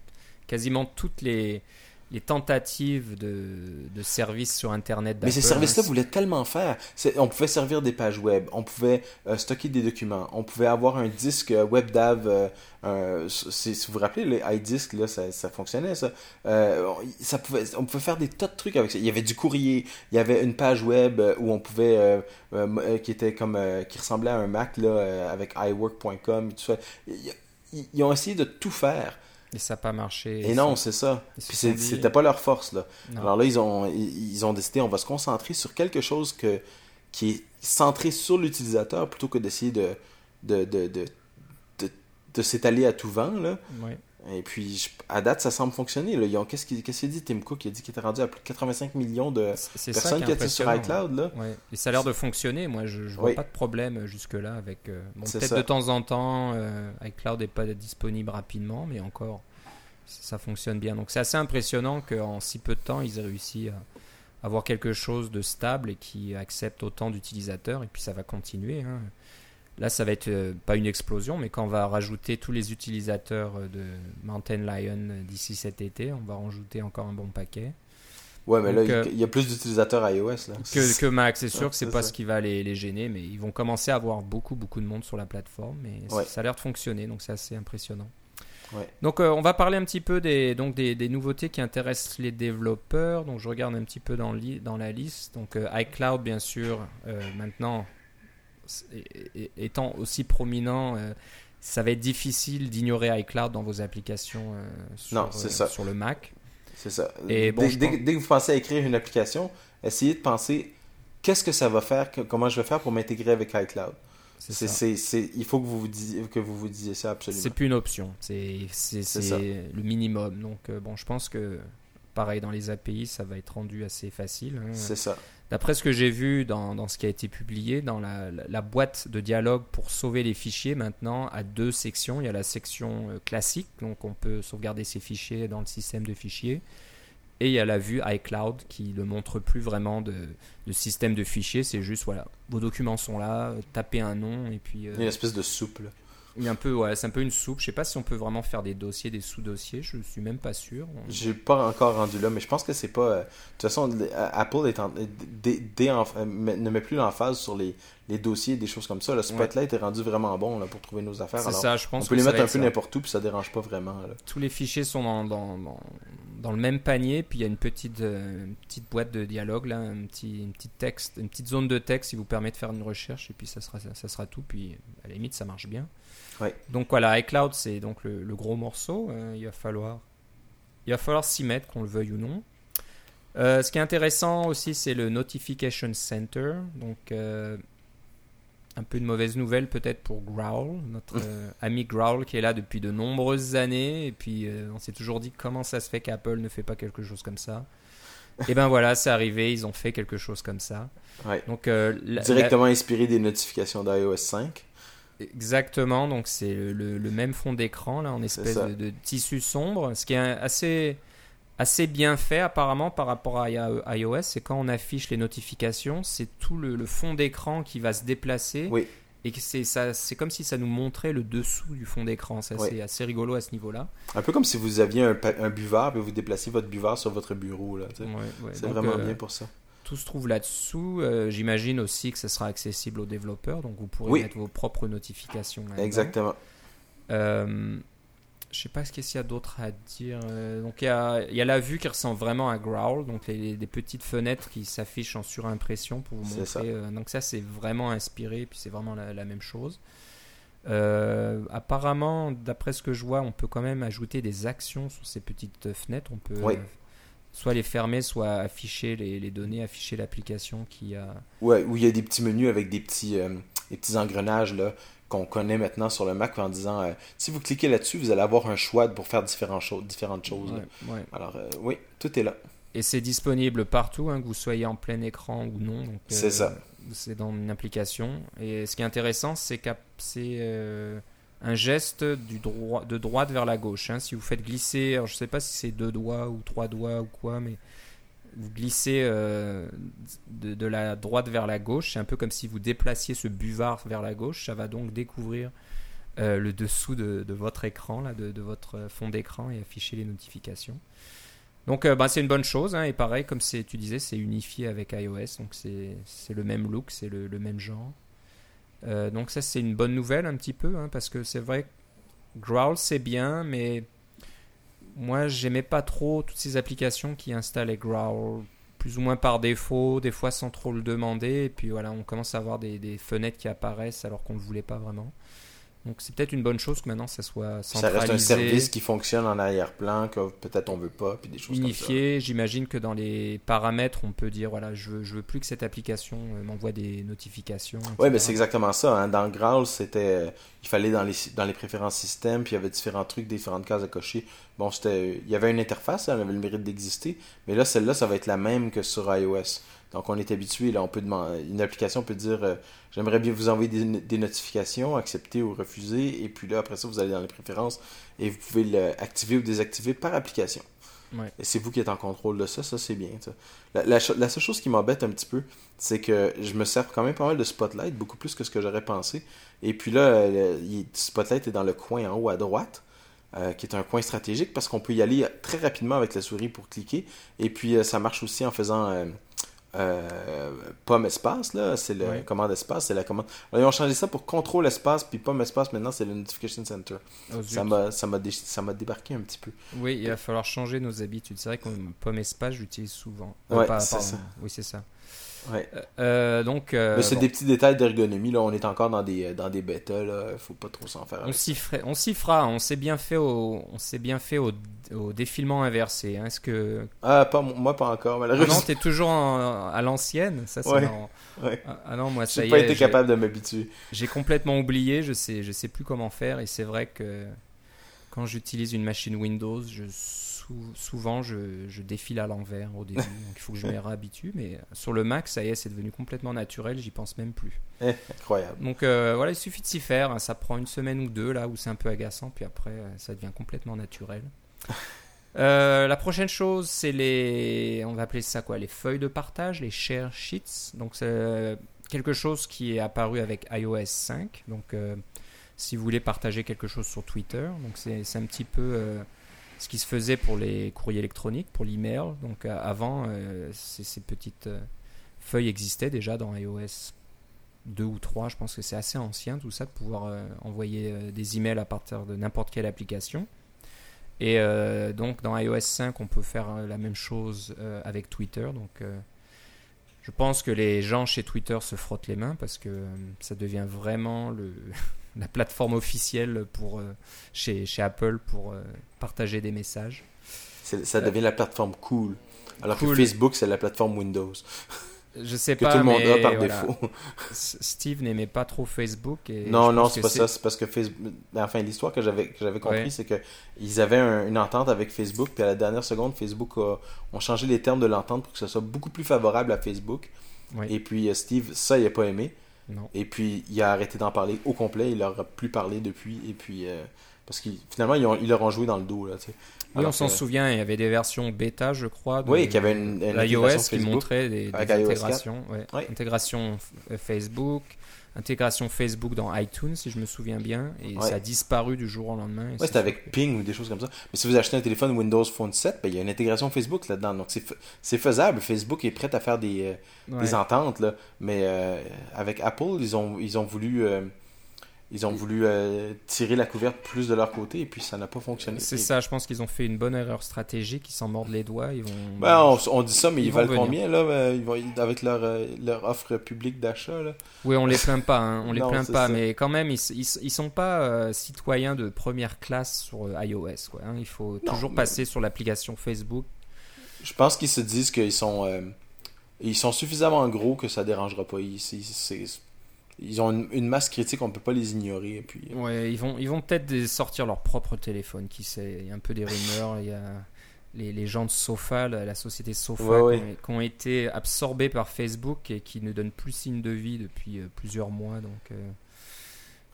S1: quasiment toutes les, les tentatives de, de services sur Internet
S2: Mais ces services-là voulaient tellement faire. On pouvait servir des pages web, on pouvait euh, stocker des documents, on pouvait avoir un disque euh, WebDAV. euh, si vous vous rappelez, les iDisk, là, ça, ça fonctionnait, ça. On, ça pouvait, on pouvait faire des tas de trucs avec ça. Il y avait du courrier, il y avait une page web où on pouvait, qui était comme, qui ressemblait à un Mac, là, avec iWork.com et tout ça. Ils ont essayé de tout faire.
S1: Et ça n'a pas marché.
S2: Et non, c'est ça. Puis
S1: dit-
S2: c'était pas leur force, là.
S1: Non.
S2: Alors là, ils ont, ils, ont décidé, on va se concentrer sur quelque chose que, qui est centré sur l'utilisateur plutôt que d'essayer de, de, de, de, de, de s'étaler à tout vent. Là.
S1: Ouais.
S2: Et puis, je- à date, ça semble fonctionner. Là. Ils ont, qu'est-ce qu'il qu'est-ce qu'il dit, Tim Cook? Il a dit qu'il était rendu à plus de 85 millions de
S1: C'est-
S2: personnes
S1: qui
S2: étaient sur iCloud. Là.
S1: Ouais. Et ça a l'air de fonctionner. Moi, je, je vois
S2: Oui.
S1: pas de problème euh, jusque-là avec. euh, bon, peut-être
S2: ça.
S1: de temps en temps, euh, iCloud n'est pas disponible rapidement, mais encore, ça, ça fonctionne bien. Donc, c'est assez impressionnant qu'en si peu de temps, ils aient réussi à avoir quelque chose de stable et qui accepte autant d'utilisateurs. Et puis, ça va continuer. hein. Là, ça va être euh, pas une explosion, mais quand on va rajouter tous les utilisateurs euh, de Mountain Lion euh, d'ici cet été, on va rajouter encore un bon paquet.
S2: Ouais, mais
S1: Donc,
S2: là, il- y a plus d'utilisateurs iOS. Là.
S1: que, que Mac. C'est sûr
S2: Ouais,
S1: que c'est pas
S2: ça.
S1: ce qui va les, les gêner, mais ils vont commencer à avoir beaucoup, beaucoup de monde sur la plateforme. Mais ça-
S2: Ouais.
S1: ça a l'air de fonctionner, donc c'est assez impressionnant.
S2: Ouais.
S1: Donc, euh, on va parler un petit peu des, donc des, des nouveautés qui intéressent les développeurs. Donc, je regarde un petit peu dans, li- dans la liste. Donc, euh, iCloud, bien sûr, euh, maintenant, étant aussi prominent, euh, ça va être difficile d'ignorer iCloud dans vos applications euh, sur,
S2: Non,
S1: euh,
S2: ça.
S1: sur le Mac.
S2: C'est ça.
S1: Et bon,
S2: dès,
S1: je
S2: dès-
S1: pense-
S2: dès que vous pensez à écrire une application, essayez de penser qu'est-ce que ça va faire, que- comment je vais faire pour m'intégrer avec iCloud.
S1: Ça.
S2: c'est, c'est- il faut que vous vous disiez, que vous vous disiez ça absolument.
S1: C'est plus une option, c'est le minimum. Donc euh, bon, je pense que pareil dans les API, ça va être rendu assez facile. hein.
S2: C'est ça.
S1: D'après ce que j'ai vu dans, dans ce qui a été publié, dans la, la- la boîte de dialogue pour sauver les fichiers, maintenant à deux sections. Il y a la section euh, classique, donc on peut sauvegarder ses fichiers dans le système de fichiers. Et il y a la vue iCloud qui ne montre plus vraiment de, de système de fichiers. C'est juste, voilà, vos documents sont là, tapez un nom et puis... euh,
S2: Il y a une espèce de soupe.
S1: C'est un peu une soupe. Je sais pas si on peut vraiment faire des dossiers, des sous-dossiers. Je suis même pas sûr. On-
S2: J'ai pas encore rendu là, mais je pense que c'est pas. euh, de toute façon, le- Apple est en- dé- euh, ne met plus l'emphase sur les, les dossiers, des choses comme ça. Le Spotlight est rendu vraiment bon là, pour trouver nos affaires.
S1: C'est ça, je
S2: on
S1: pense
S2: peut
S1: que
S2: les mettre un peu n'importe où, puis ça dérange pas vraiment. là.
S1: Tous les fichiers sont dans, dans, dans, dans le même panier, puis il y a une petite, euh, une petite boîte de dialogue, là, un petit, une, petite texte, une petite zone de texte qui vous permet de faire une recherche, et puis ça sera, ça sera tout. Puis à la limite, ça marche bien.
S2: Ouais.
S1: Donc voilà, iCloud, c'est donc le, le gros morceau. Euh, il va falloir, il va falloir s'y mettre, qu'on le veuille ou non. Euh, ce qui est intéressant aussi, c'est le Notification Center. Donc, euh, un peu de mauvaise nouvelle peut-être pour Growl, notre euh, ami Growl qui est là depuis de nombreuses années. Et puis, euh, on s'est toujours dit comment ça se fait qu'Apple ne fait pas quelque chose comme ça. Et ben voilà, c'est arrivé, ils ont fait quelque chose comme ça.
S2: Ouais.
S1: Donc, euh, la-
S2: Directement inspiré des notifications d'iOS 5.
S1: Exactement, donc c'est le, le- le même fond d'écran là en espèce de, de tissu sombre, ce qui est assez assez bien fait apparemment par rapport à iOS, c'est quand on affiche les notifications, c'est tout le, le fond d'écran qui va se déplacer
S2: Oui.
S1: et c'est comme si ça nous montrait le dessous du fond d'écran, c'est assez,
S2: Oui.
S1: assez rigolo à ce niveau-là.
S2: Un peu comme si vous aviez un, un buvard et vous déplaciez votre buvard sur votre bureau. Là,
S1: ouais.
S2: C'est vraiment
S1: euh,
S2: bien pour ça.
S1: Tout se trouve là-dessous. Euh, J'imagine aussi que ça sera accessible aux développeurs, donc vous pourrez
S2: Oui.
S1: mettre vos propres notifications. là-dedans.
S2: Exactement.
S1: Euh, je sais pas ce qu'il y a d'autre à dire. Euh, donc il y a, il y a la vue qui ressemble vraiment à Growl, donc les, des petites fenêtres qui s'affichent en surimpression pour vous montrer.
S2: ça.
S1: euh, donc ça c'est vraiment inspiré, puis c'est vraiment la, la même chose. Euh, apparemment, d'après ce que je vois, on peut quand même ajouter des actions sur ces petites fenêtres. On peut
S2: Oui.
S1: euh, soit les fermer, soit afficher les, les données, afficher l'application qui a.
S2: Ouais, où il y a des petits menus avec des petits, euh, des petits engrenages là, qu'on connaît maintenant sur le Mac en disant euh, si vous cliquez là-dessus, vous allez avoir un choix pour faire différentes, choses différentes choses. là.
S1: Ouais, ouais.
S2: Alors, euh, oui, tout est là.
S1: Et c'est disponible partout, hein, que vous soyez en plein écran ou non. donc,
S2: C'est
S1: euh,
S2: ça.
S1: C'est dans une application. Et ce qui est intéressant, c'est que c'est euh, un geste du droit, de droite vers la gauche. hein. Si vous faites glisser, alors je sais pas si c'est deux doigts ou trois doigts ou quoi, mais vous glissez euh, de, la droite vers la gauche. C'est un peu comme si vous déplaciez ce buvard vers la gauche. Ça va donc découvrir euh, le dessous de, votre écran, de, votre fond d'écran et afficher les notifications. Donc euh, bah, c'est une bonne chose. hein, et pareil, comme tu disais, c'est unifié avec iOS. Donc c'est le même look, c'est le, même genre. Euh, donc ça c'est une bonne nouvelle un petit peu. hein, parce que c'est vrai Growl c'est bien, mais moi j'aimais pas trop toutes ces applications qui installaient Growl plus ou moins par défaut, des fois sans trop le demander. Et puis voilà, on commence à avoir des, des fenêtres qui apparaissent alors qu'on ne le voulait pas vraiment. Donc c'est peut-être une bonne chose que maintenant ça soit
S2: Ça
S1: centralisé.
S2: reste un service qui fonctionne en arrière-plan, que peut-être on veut pas, puis des choses
S1: unifié. J'imagine que dans les paramètres, on peut dire voilà, je veux, je veux plus que cette application euh, m'envoie des notifications.
S2: ça. Oui, mais c'est exactement ça. hein. Dans Growl, c'était, euh, il fallait dans les, dans les préférences système, puis il y avait différents trucs, différentes cases à cocher. Bon, c'était, il y avait une interface, elle avait le mérite d'exister, mais là, celle-là, ça va être la même que sur iOS. Donc, on est habitué, là, on peut demander, une application peut dire, euh, j'aimerais bien vous envoyer des, des notifications, accepter ou refuser, et puis là, après ça, vous allez dans les préférences, et vous pouvez l'activer ou désactiver par application.
S1: Ouais.
S2: Et c'est vous qui êtes en contrôle de ça, ça c'est bien. La, la cho- la seule chose qui m'embête un petit peu, c'est que je me sers quand même pas mal de Spotlight, beaucoup plus que ce que j'aurais pensé. Et puis là, euh, il- Spotlight est dans le coin en haut à droite, euh, qui est un coin stratégique parce qu'on peut y aller très rapidement avec la souris pour cliquer. Et puis euh, ça marche aussi en faisant euh, euh, pomme espace, là, c'est le commande espace, c'est la commande. Alors, ils ont changé ça pour contrôle espace, puis pomme espace, maintenant c'est le notification center.
S1: Oh.
S2: Ça m'a dé- débarqué un petit peu.
S1: Oui, il va falloir changer nos habitudes. C'est vrai qu'on pomme espace, j'utilise souvent.
S2: Ouais,
S1: pas-
S2: c'est
S1: pardon.
S2: ça.
S1: Oui, c'est ça.
S2: Ouais.
S1: Euh, euh, donc, euh,
S2: Mais c'est
S1: bon,
S2: des petits détails d'ergonomie, là. On est encore dans des, dans des bêtas, là. Faut pas trop s'en faire.
S1: on s'y ferait- on s'y fera. On s'est bien fait au, on s'est bien fait au, au défilement inversé. hein. Est-ce que
S2: Ah, pas, moi, pas encore,
S1: ah
S2: malheureusement.
S1: non, t'es toujours en- à l'ancienne? Ça, c'est
S2: Ouais.
S1: marrant.
S2: Ouais.
S1: Ah, ah non, moi, ça
S2: J'ai
S1: y
S2: pas
S1: est.
S2: été
S1: j'ai-
S2: capable de m'habituer.
S1: J'ai complètement oublié, je sais, je sais plus comment faire et c'est vrai que quand j'utilise une machine Windows, je, sou- souvent je, je défile à l'envers au début, donc il faut que je m'y réhabitue, mais sur le Mac, ça y est, c'est devenu complètement naturel, j'y pense même plus.
S2: Eh, incroyable.
S1: Donc euh, voilà, il suffit de s'y faire, hein, ça prend une semaine ou deux là où c'est un peu agaçant, puis après euh, ça devient complètement naturel. Euh, la prochaine chose, c'est les, on va appeler ça quoi, les feuilles de partage, les share sheets. Donc c'est quelque chose qui est apparu avec iOS 5. Donc euh, si vous voulez partager quelque chose sur Twitter, donc c'est un petit peu ce qui se faisait pour les courriers électroniques, pour l'email. Donc euh, avant, euh, ces, petites euh, feuilles existaient déjà dans iOS 2 ou 3. Je pense que c'est assez ancien tout ça de pouvoir envoyer des emails à partir de n'importe quelle application. Et donc dans iOS 5, on peut faire la même chose avec Twitter. Donc je pense que les gens chez Twitter se frottent les mains parce que ça devient vraiment le, la plateforme officielle pour, euh, chez, chez Apple pour euh, partager des messages.
S2: Ça devient la plateforme cool. Alors
S1: Cool.
S2: que Facebook, c'est la plateforme Windows.
S1: Je sais
S2: Que
S1: pas,
S2: tout le monde
S1: mais
S2: a par
S1: voilà.
S2: défaut.
S1: Steve n'aimait pas trop Facebook. Et
S2: Non, non, c'est pas ça. C'est parce que Facebook. Enfin, l'histoire que j'avais j'avais compris,
S1: Ouais.
S2: c'est que ils avaient un- une entente avec Facebook, puis à la dernière seconde, Facebook a, ont changé les termes de l'entente pour que ce soit beaucoup plus favorable à Facebook.
S1: Ouais.
S2: Et puis euh, Steve, ça, il a pas aimé.
S1: Non.
S2: Et puis il a arrêté d'en parler au complet. Il leur a plus parlé depuis. Et puis euh, parce qu'ils finalement ils, ont- ils leur ont joué dans le dos là. tu sais.
S1: Oui, on s'en souvient, il y avait des versions bêta, je crois. de-
S2: Oui, qu'il y avait une, une
S1: iOS qui montrait des, des
S2: avec iOS 4.
S1: intégrations. ouais.
S2: Ouais.
S1: Intégration Facebook, intégration Facebook dans iTunes, si je me souviens bien. Et
S2: Ouais.
S1: ça a disparu du jour au lendemain.
S2: Ouais, c'était avec Ping ou des choses comme ça. Mais si vous achetez un téléphone Windows Phone 7, ben, il y a une intégration Facebook là-dedans. Donc c'est fa- c'est faisable. Facebook est prêt à faire des, euh,
S1: Ouais.
S2: des ententes. Là. Mais euh, avec Apple, ils ont, ils ont voulu, euh, ils ont voulu euh, tirer la couverte plus de leur côté et puis ça n'a pas fonctionné.
S1: C'est ça, je pense qu'ils ont fait une bonne erreur stratégique, ils s'en mordent les doigts, ils vont...
S2: Ben, on, on dit ça, mais ils,
S1: Ils
S2: valent
S1: venir.
S2: combien là? Ils vont, ils- avec leur, euh, leur offre publique d'achat?
S1: Oui, on les plaint pas, hein, on les
S2: Non,
S1: plaint pas,
S2: ça.
S1: mais quand même, ils, ils, ils sont pas euh, citoyens de première classe sur euh, iOS. Quoi, hein. Il faut
S2: Non,
S1: toujours
S2: mais-
S1: passer sur l'application Facebook.
S2: Je pense qu'ils se disent qu'ils sont, ils sont suffisamment gros que ça dérangera pas. Ils, ils ont une, une masse critique, on peut pas les ignorer. Et puis,
S1: Ouais, ils vont, ils vont peut-être sortir leur propre téléphone, qui sait. Il y a un peu des rumeurs, il y a les, les gens de Sofa, la, la société Sofa,
S2: Ouais, ouais.
S1: Qui, ont, qui ont été absorbés par Facebook et qui ne donnent plus signe de vie depuis euh, plusieurs mois. Donc, euh,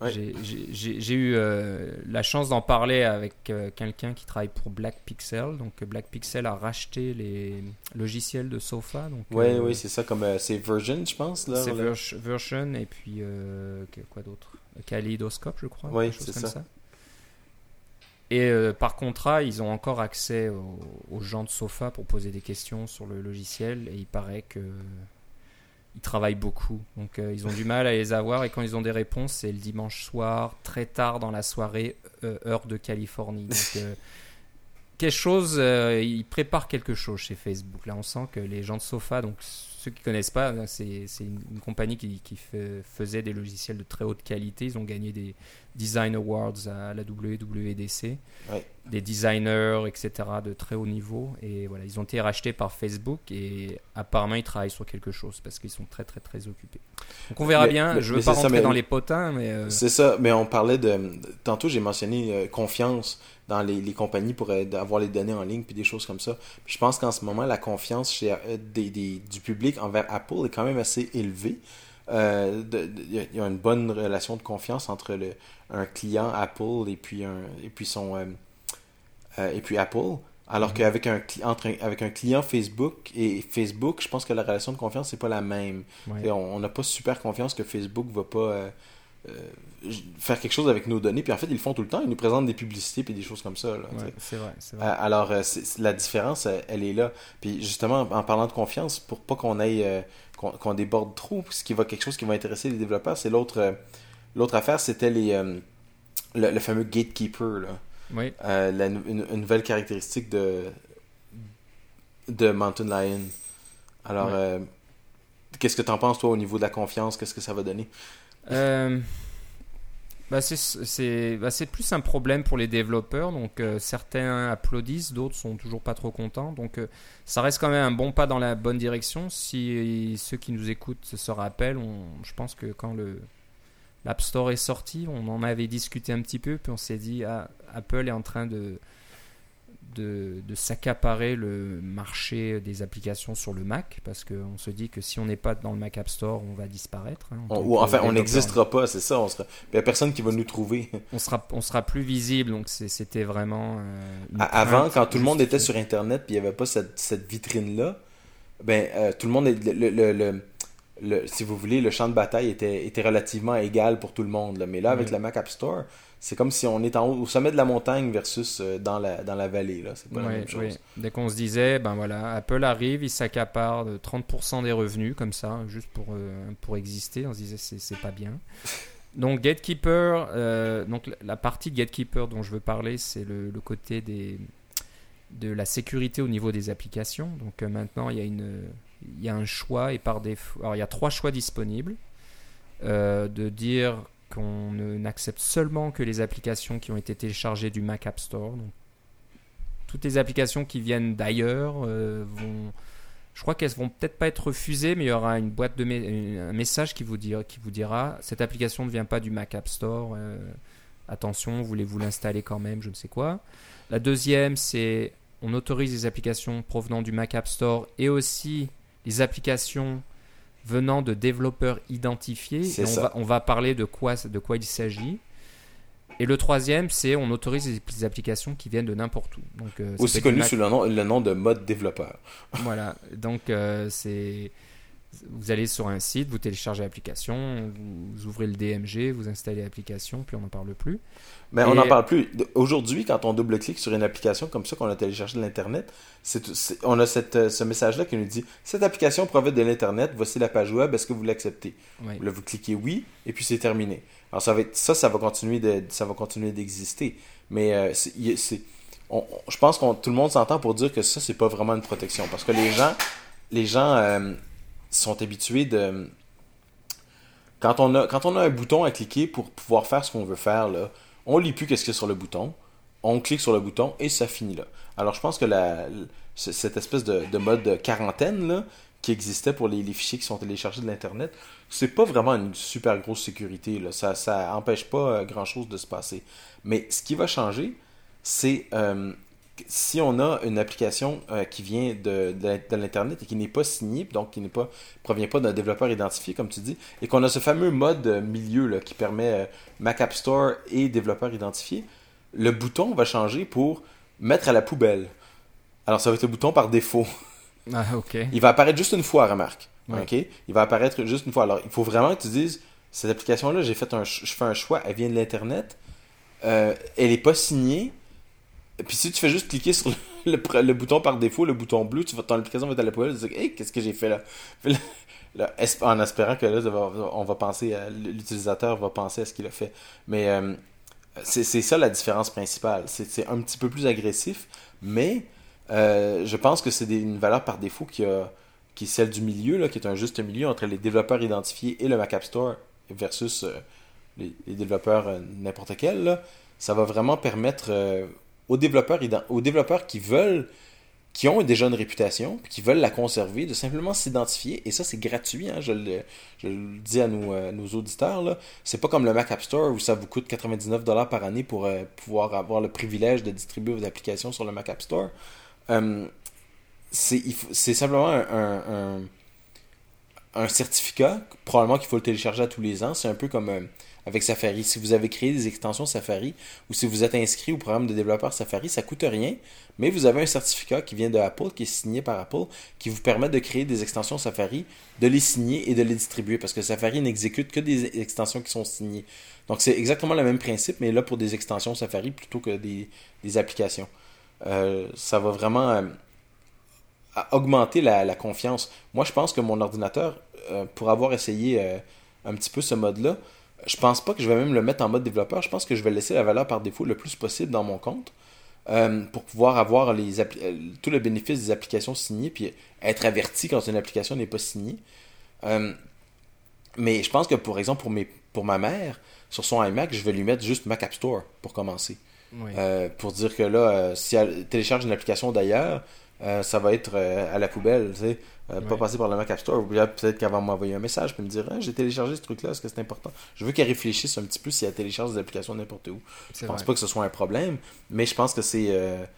S1: J'ai eu euh, la chance d'en parler avec euh, quelqu'un qui travaille pour Black Pixel. Donc Black Pixel a racheté les logiciels de Sofa.
S2: Oui, oui, c'est ça, comme c'est Version, je pense.
S1: C'est Version et puis quoi d'autre? Kaleidoscope, je crois.
S2: Oui, c'est ça.
S1: Et par contrat, ils ont encore accès aux, gens de Sofa pour poser des questions sur le logiciel. Et il paraît que ils travaillent beaucoup. Donc euh, ils ont du mal à les avoir et quand ils ont des réponses, c'est le dimanche soir, très tard dans la soirée, euh, heure de Californie. Donc euh, quelque chose, ils préparent quelque chose chez Facebook. Là, on sent que les gens de Sofa, donc ceux qui connaissent pas, c'est une, compagnie qui, qui faisait des logiciels de très haute qualité. Ils ont gagné des Design Awards à la WWDC des designers, etc., de très haut niveau. Et voilà, ils ont été rachetés par Facebook et apparemment ils travaillent sur quelque chose parce qu'ils sont très, très, très occupés. Donc on verra bien. je veux pas rentrer dans les potins, mais. Euh,
S2: c'est ça, mais on parlait de. Tantôt, j'ai mentionné euh, confiance dans les, les, compagnies pour avoir les données en ligne puis des choses comme ça. Puis je pense qu'en ce moment, la confiance chez, euh, des, des, du public envers Apple est quand même assez élevée. Il y a une bonne relation de confiance entre le, un client Apple et puis, un, et puis son euh, et puis Apple. Alors mhm. qu'avec un, entre, avec un client Facebook et Facebook, je pense que la relation de confiance, c'est pas la même. On n'a pas super confiance que Facebook va pas euh, euh, faire quelque chose avec nos données. Puis en fait, ils le font tout le temps. Ils nous présentent des publicités et des choses comme ça.
S1: c'est vrai, vrai,
S2: Alors, la différence, elle, est là. Puis justement, en parlant de confiance, pour pas qu'on aille qu'on déborde trop, ce qui va quelque chose qui va intéresser les développeurs, c'est l'autre l'autre affaire, c'était les le, le, fameux gatekeeper. Là.
S1: Oui.
S2: Euh, une, nouvelle caractéristique de, de Mountain Lion. Alors, euh, qu'est-ce que tu en penses, toi, au niveau de la confiance? Qu'est-ce que ça va donner?
S1: Euh, bah, bah C'est plus un problème pour les développeurs. Donc, certains applaudissent, d'autres sont toujours pas trop contents. Donc, ça reste quand même un bon pas dans la bonne direction. Si ceux qui nous écoutent se rappellent, je pense que quand l'App Store est sorti, on en avait discuté un petit peu, puis on s'est dit, ah, Apple est en train de, de, s'accaparer le marché des applications sur le Mac, parce qu'on se dit que si on n'est pas dans le Mac App Store, on va disparaître.
S2: Hein, ou enfin, on n'existera pas, c'est ça. Il n'y a personne qui va nous trouver.
S1: on sera, on sera plus visible, donc c'était vraiment...
S2: Euh, avant, quand tout le monde était sur Internet, puis il n'y avait pas cette, cette vitrine-là, ben, euh, tout le monde... Est, le, le le, si vous voulez, le champ de bataille était, était relativement égal pour tout le monde. Mais là, avec la Mac App Store, c'est comme si on est en haut, au sommet de la montagne versus euh, dans, la, dans la vallée. C'est pas la même chose.
S1: Dès qu'on se disait, ben voilà, Apple arrive, il s'accapare de 30% des revenus, comme ça, juste pour, euh, pour exister. On se disait, c'est pas bien. Donc, Gatekeeper, euh, donc la partie de Gatekeeper dont je veux parler, c'est le, le, côté des, de la sécurité au niveau des applications. Donc, maintenant, il y a une il y a un choix et par défaut. Alors il y a trois choix disponibles. De dire qu'on n'accepte seulement que les applications qui ont été téléchargées du Mac App Store. Toutes les applications qui viennent d'ailleurs euh, vont. Je crois qu'elles vont peut-être pas être refusées, mais il y aura une boîte de un message qui vous, dira, qui vous dira cette application ne vient pas du Mac App Store. Euh, attention, voulez-vous l'installer quand même, je ne sais quoi. La deuxième, c'est on autorise les applications provenant du Mac App Store et aussi les applications venant de développeurs identifiés. on, va, on, va, parler de quoi, de quoi il s'agit. Et le troisième, c'est on autorise les applications qui viennent de n'importe où. Donc,
S2: euh, Aussi connu sous le nom, le nom de mode développeur.
S1: voilà, donc euh, c'est vous allez sur un site, vous téléchargez l'application, vous ouvrez le DMG, vous installez l'application, puis on n'en parle plus.
S2: Mais on n'en parle plus. Aujourd'hui, quand on double-clique sur une application comme ça qu'on a téléchargé de l'Internet, on a cette, ce message-là qui nous dit Cette application provient de l'Internet, voici la page web, est-ce que vous l'acceptez? Là, vous cliquez oui, et puis c'est terminé. Alors, ça, va être, ça, ça va continuer de, ça va continuer d'exister. Mais euh, c'est, je pense que tout le monde s'entend pour dire que ça, c'est pas vraiment une protection. Parce que les gens, les gens euh, sont habitués de. Quand on, a, un bouton à cliquer pour pouvoir faire ce qu'on veut faire, là, on lit plus qu'est-ce qu'il y a sur le bouton, on clique sur le bouton et ça finit là. Alors je pense que cette espèce de, mode de quarantaine là, qui existait pour les, fichiers qui sont téléchargés de l'Internet, c'est pas vraiment une super grosse sécurité. Ça, ça empêche pas euh, grand chose de se passer. Mais ce qui va changer, c'est euh, si on a une application euh, qui vient de, de, l'Internet et qui n'est pas signée, donc qui ne provient pas d'un développeur identifié, comme tu dis, et qu'on a ce fameux mode milieu là, qui permet euh, Mac App Store et développeur identifié, le bouton va changer pour mettre à la poubelle. Alors, ça va être le bouton par défaut.
S1: Ah, ok.
S2: Il va apparaître juste une fois, remarque. Ok? Il va apparaître juste une fois. Alors, il faut vraiment que tu dises cette application-là, j'ai fait un, je fais un choix, elle vient de l'Internet, euh, elle n'est pas signée. Puis si tu fais juste cliquer sur le, bouton par défaut, le bouton bleu, tu vas, ton application va être à la poubelle, tu vas dire, hey, qu'est-ce que j'ai fait là? En espérant que là, on va penser, l'utilisateur va penser à ce qu'il a fait. Mais euh, c'est ça la différence principale. C'est un petit peu plus agressif, mais euh, je pense que c'est une valeur par défaut qui, a, qui est celle du milieu, là, qui est un juste milieu entre les développeurs identifiés et le Mac App Store versus euh, les, développeurs n'importe quel, ça va vraiment permettre aux, développeurs, aux développeurs qui veulent, qui ont déjà une réputation, qui veulent la conserver, de simplement s'identifier. Et ça, c'est gratuit, hein, je, le, dis à nos, nos auditeurs. C'est pas comme le Mac App Store où ça vous coûte 99$ par année pour pouvoir avoir le privilège de distribuer vos applications sur le Mac App Store. c'est simplement un un certificat, probablement qu'il faut le télécharger à tous les ans. C'est un peu comme euh, avec Safari. Si vous avez créé des extensions Safari ou si vous êtes inscrit au programme de développeur Safari, ça coûte rien, mais vous avez un certificat qui vient de Apple, qui est signé par Apple, qui vous permet de créer des extensions Safari, de les signer et de les distribuer parce que Safari n'exécute que des extensions qui sont signées. Donc c'est exactement le même principe, mais là pour des extensions Safari plutôt que des, applications. Euh, ça va vraiment euh, augmenter la, confiance. Moi, je pense que mon ordinateur, euh, pour avoir essayé un petit peu ce mode-là, je pense pas que je vais même le mettre en mode développeur. Je pense que je vais laisser la valeur par défaut le plus possible dans mon compte euh, pour pouvoir avoir les tout le bénéfice des applications signées puis être averti quand une application n'est pas signée. mais je pense que, pour exemple, pour, mes, pour ma mère, sur son iMac, je vais lui mettre juste Mac App Store pour commencer. pour dire que là, si elle télécharge une application d'ailleurs, euh, ça va être euh, à la poubelle, tu sais. Euh, pas passer par le Mac App Store. Peut-être qu'elle va m'envoyer un message puis me dire ah, j'ai téléchargé ce truc-là, est-ce que c'est important? Je veux qu'elle réfléchisse un petit peu si elle télécharge des applications n'importe où. Je pense pas que ce soit un problème, mais je pense que c'est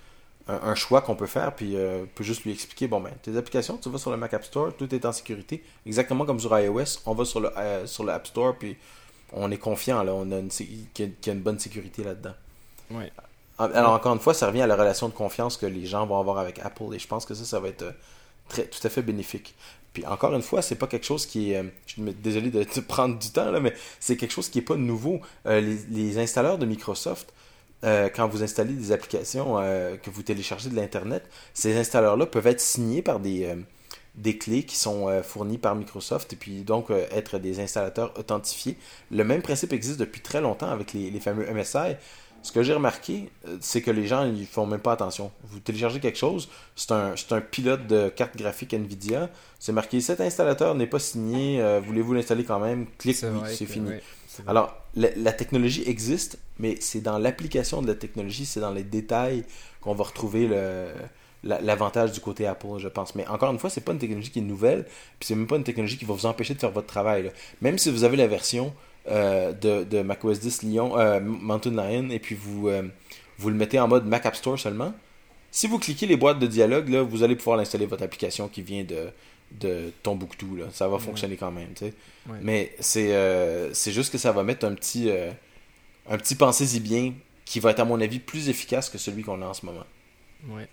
S2: un, choix qu'on peut faire. Puis on peut juste lui expliquer bon, ben, tes applications, tu vas sur le Mac App Store, tout est en sécurité. Exactement comme sur iOS, on va sur le, sur le App Store, puis on est confiant, là, on a qu'il y, a une bonne sécurité là-dedans.
S1: Ouais.
S2: Alors, encore une fois, ça revient à la relation de confiance que les gens vont avoir avec Apple. Et je pense que ça, ça va être euh, tout à fait bénéfique. Puis encore une fois, c'est pas quelque chose qui est. Euh, je suis désolé de prendre du temps, là, mais c'est quelque chose qui n'est pas nouveau. Euh, les, installeurs de Microsoft, quand vous installez des applications que vous téléchargez de l'Internet, ces installeurs-là peuvent être signés par des, clés qui sont fournies par Microsoft et puis donc être des installateurs authentifiés. Le même principe existe depuis très longtemps avec les fameux MSI. Ce que j'ai remarqué, euh, c'est que les gens ils font même pas attention. Vous téléchargez quelque chose, c'est un, un, pilote de carte graphique Nvidia, c'est marqué cet installateur n'est pas signé, euh, voulez-vous l'installer quand même? Clique, c'est fini. Alors, la, technologie existe, mais c'est dans l'application de la technologie, c'est dans les détails qu'on va retrouver l'avantage du côté Apple, je pense. Mais encore une fois, c'est pas une technologie qui est nouvelle, puis c'est même pas une technologie qui va vous empêcher de faire votre travail. Même si vous avez la version euh, de, de macOS 10 Lyon, euh, Mountain Lion, et puis vous, euh, vous le mettez en mode Mac App Store seulement. Si vous cliquez les boîtes de dialogue, là, vous allez pouvoir installer votre application qui vient de, de Tombouctou. Là. Ça va fonctionner quand même. Mais c'est c'est juste que ça va mettre un petit, un petit pensez-y bien qui va être, à mon avis, plus efficace que celui qu'on a en ce moment.
S1: Ouais.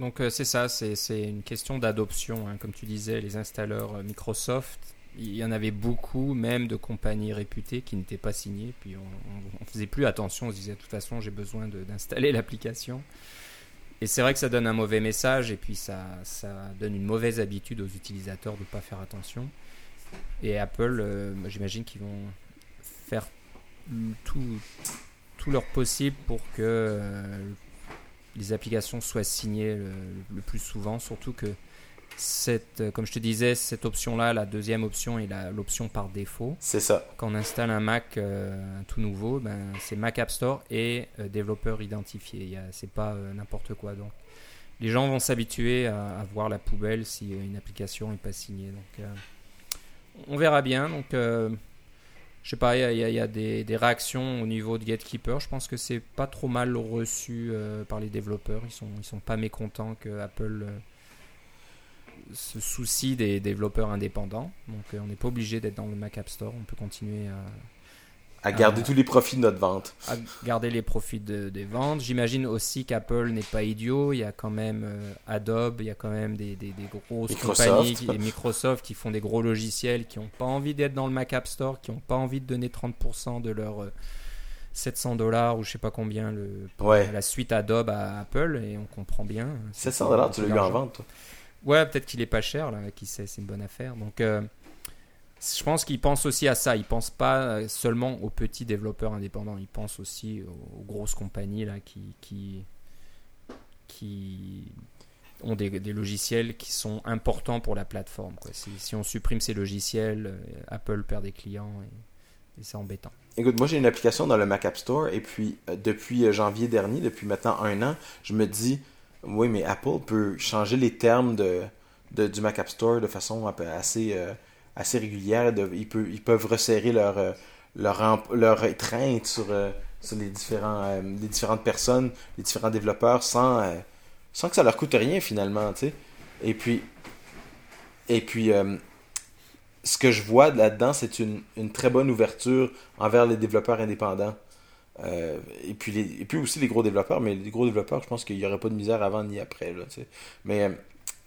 S1: Donc c'est ça, c'est une question d'adoption. Hein. Comme tu disais, les installeurs Microsoft il y en avait beaucoup, même de compagnies réputées qui n'étaient pas signées. Puis on, ne faisait plus attention, on se disait de toute façon j'ai besoin d'installer l'application. Et c'est vrai que ça donne un mauvais message et puis ça, ça donne une mauvaise habitude aux utilisateurs de ne pas faire attention. Et Apple, euh, j'imagine qu'ils vont faire tout, tout leur possible pour que euh, les applications soient signées le plus souvent, surtout que cette, euh, comme je te disais, cette option-là, la deuxième option est l'option par défaut.
S2: C'est ça.
S1: Quand on installe un Mac euh, tout nouveau, ben, c'est Mac App Store et euh, développeur identifié. C'est pas n'importe quoi. Donc, les gens vont s'habituer à, voir la poubelle si une application n'est pas signée. Donc, on verra bien. Donc, je sais pas, il y a, y a des, des, réactions au niveau de Gatekeeper. Je pense que c'est pas trop mal reçu par les développeurs. Ils sont, ils sont pas mécontents que Apple euh, se soucie des développeurs indépendants. Donc on n'est pas obligé d'être dans le Mac App Store. On peut continuer à,
S2: à garder tous les profits de notre vente.
S1: À garder les profits des ventes. J'imagine aussi qu'Apple n'est pas idiot. Il y a quand même euh, Adobe, il y a quand même des, des, des grosses compagnies, et Microsoft qui font des gros logiciels, qui n'ont pas envie d'être dans le Mac App Store, qui n'ont pas envie de donner 30% de leur 700 euh, dollars ou je sais pas combien le, la suite Adobe à Apple. Et on comprend bien.
S2: 700 dollars, tu l'as eu en vente toi.
S1: Ouais, peut-être qu'il est pas cher, là, qui sait, c'est une bonne affaire. Donc. Euh, je pense qu'ils pensent aussi à ça. Ils pensent pas seulement aux petits développeurs indépendants. Ils pensent aussi aux, grosses compagnies là qui qui, qui ont des, logiciels qui sont importants pour la plateforme. Quoi. Si, on supprime ces logiciels, euh, Apple perd des clients et, c'est embêtant.
S2: Écoute, moi j'ai une application dans le Mac App Store et puis euh, depuis euh, janvier dernier, depuis maintenant un an, je me dis oui, mais Apple peut changer les termes de, de du Mac App Store de façon assez assez régulière. ils, peuvent resserrer leur, euh, leur, étreinte sur, euh, les, euh, différentes personnes, les différents développeurs, sans, que ça leur coûte rien finalement. Et puis, et puis ce que je vois là-dedans, c'est une, très bonne ouverture envers les développeurs indépendants. Et, puis les, et puis aussi les gros développeurs, mais les gros développeurs, je pense qu'il n'y aurait pas de misère avant ni après. Là, mais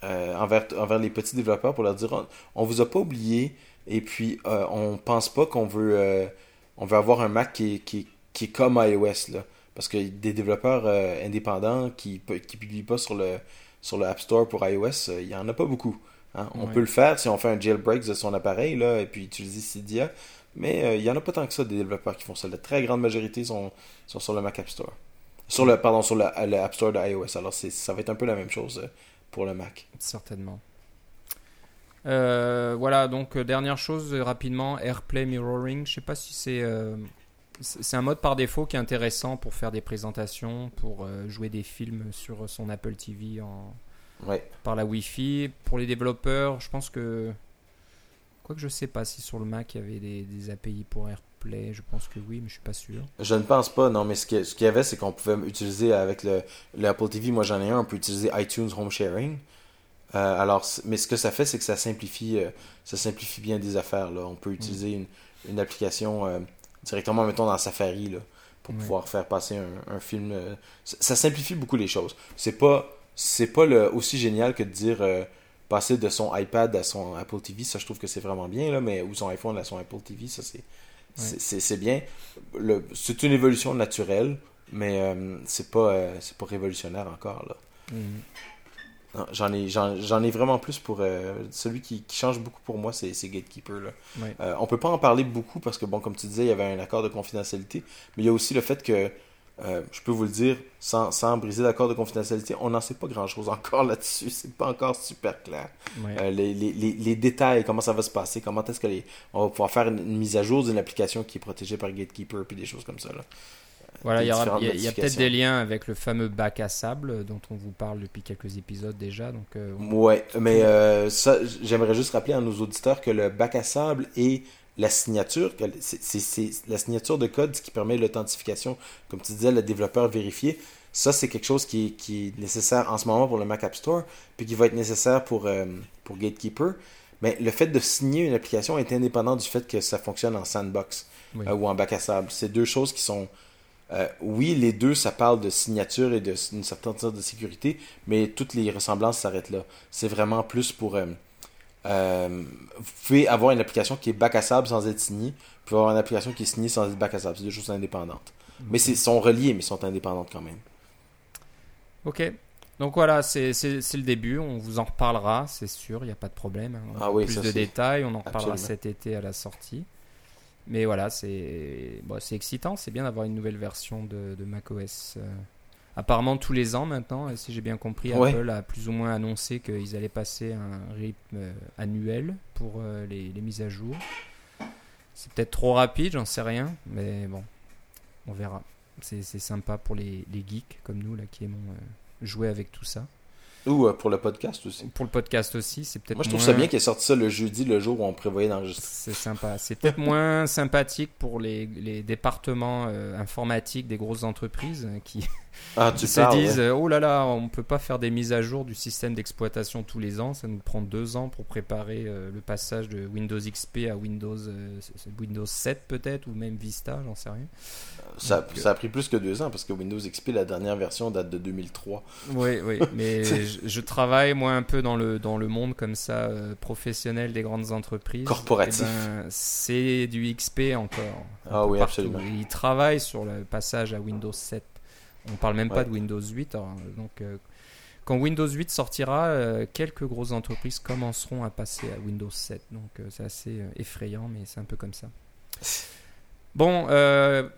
S2: euh, envers, envers les petits développeurs pour leur dire on, vous a pas oublié et puis euh, on pense pas qu'on veut euh, on veut avoir un Mac qui, qui, qui est comme iOS là parce que des développeurs indépendants qui qui publient pas sur le sur le App Store pour iOS il y en a pas beaucoup hein. on peut le faire si on fait un jailbreak de son appareil là et puis utiliser Cydia mais il y en a pas tant que ça des développeurs qui font ça la très grande majorité sont, sont sur le Mac App Store sur le pardon sur le, le App Store de iOS alors ça va être un peu la même chose pour le Mac.
S1: Certainement. Euh, voilà, donc euh, dernière chose rapidement, AirPlay Mirroring. Je sais pas si c'est euh, c'est un mode par défaut qui est intéressant pour faire des présentations, pour jouer des films sur son Apple TV en par la Wi-Fi. Pour les développeurs, je pense que quoi que je sais pas si sur le Mac il y avait des, API pour AirPlay. Je pense que oui, mais je suis pas sûr.
S2: Je ne pense pas, non. Mais ce qu'il y avait, c'est qu'on pouvait utiliser avec le, Apple TV. Moi, j'en ai un. On peut utiliser iTunes Home Sharing. Euh, alors, mais ce que ça fait, c'est que ça simplifie, euh, ça simplifie bien des affaires. Là. On peut mm. utiliser une, application euh, directement, mettons, dans Safari là, pour pouvoir faire passer un, film. Ça, simplifie beaucoup les choses. C'est pas, c'est pas le, aussi génial que de dire passer de son iPad à son Apple TV. Ça, je trouve que c'est vraiment bien, là, mais ou son iPhone à son Apple TV, ça, c'est, c'est bien. C'est une évolution naturelle, mais c'est pas, c'est pas révolutionnaire encore. Là. Mm. J'en ai, j'en, ai vraiment plus pour. Euh, celui qui, change beaucoup pour moi, c'est, Gatekeeper. Là. Euh, on peut pas en parler beaucoup parce que, bon, comme tu disais, il y avait un accord de confidentialité. Mais il y a aussi le fait que, euh, je peux vous le dire, sans, sans briser l'accord de confidentialité, on n'en sait pas grand chose encore là-dessus. C'est pas encore super clair. Les, les, les, détails, comment ça va se passer, comment est-ce que les, on va pouvoir faire une, une mise à jour d'une application qui est protégée par Gatekeeper, puis des choses comme ça. Là.
S1: Voilà, il y, a, peut-être des liens avec le fameux bac à sable dont on vous parle depuis quelques épisodes déjà. Donc,
S2: euh, ouais, mais euh, ça, j'aimerais juste rappeler à nos auditeurs que le bac à sable et la signature, c'est la signature de code qui permet l'authentification, comme tu disais, le développeur vérifié. Ça, c'est quelque chose qui, est nécessaire en ce moment pour le Mac App Store, puis qui va être nécessaire pour, euh, pour Gatekeeper. Mais le fait de signer une application est indépendant du fait que ça fonctionne en sandbox ou en bac à sable. C'est deux choses qui sont euh, oui, les deux, ça parle de signature et d'une certaine sorte de sécurité, mais toutes les ressemblances s'arrêtent là. C'est vraiment plus pour... Euh, euh, vous pouvez avoir une application qui est bac à sable sans être signée, vous pouvez avoir une application qui est signée sans être bac à sable. C'est deux choses indépendantes. Mais ils sont reliés, mais sont indépendantes quand même.
S1: Ok. Donc voilà, c'est le début. On vous en reparlera, c'est sûr, il n'y a pas de problème. Hein. Ah oui, Plus de détails, on en reparlera cet été à la sortie. Mais voilà, c'est bon, excitant, c'est bien d'avoir une nouvelle version de, de macOS. Euh, apparemment tous les ans maintenant, si j'ai bien compris, Apple a plus ou moins annoncé qu'ils allaient passer un rythme euh, annuel pour euh, les, les, mises à jour. C'est peut-être trop rapide, j'en sais rien, mais bon, on verra. C'est sympa pour les, les, geeks comme nous là qui aimons jouer avec tout ça.
S2: Ou euh, pour le podcast aussi.
S1: Pour le podcast aussi, c'est peut-être
S2: Moi, je trouve
S1: moins-
S2: ça bien qu'il ait sorti ça le jeudi, le jour où on prévoyait d'enregistrer.
S1: C'est sympa. C'est peut-être moins sympathique pour les, les départements euh, informatiques des grosses entreprises euh, qui,
S2: Ah, tu
S1: se
S2: parles,
S1: disent
S2: ouais.
S1: euh, oh là là, on peut pas faire des mises à jour du système d'exploitation tous les ans. Ça nous prend deux ans pour préparer euh, le passage de Windows XP à Windows euh, Windows 7 peut-être ou même Vista, j'en sais rien.
S2: Ça,
S1: Donc,
S2: ça a pris plus que deux ans parce que Windows XP, la dernière version, date de 2003.
S1: Oui, oui, mais je, je travaille moi un peu dans le, dans le monde comme ça, euh, professionnel des grandes entreprises.
S2: Corporatif.
S1: Eh ben, c'est du XP encore.
S2: Ah oui,
S1: partout.
S2: absolument.
S1: Ils travaillent sur le passage à Windows 7. On parle même pas de Windows 8. alors, donc, euh, quand Windows 8 sortira, euh, quelques grosses entreprises commenceront à passer à Windows 7. Donc euh, c'est assez effrayant, mais c'est un peu comme ça. Bon,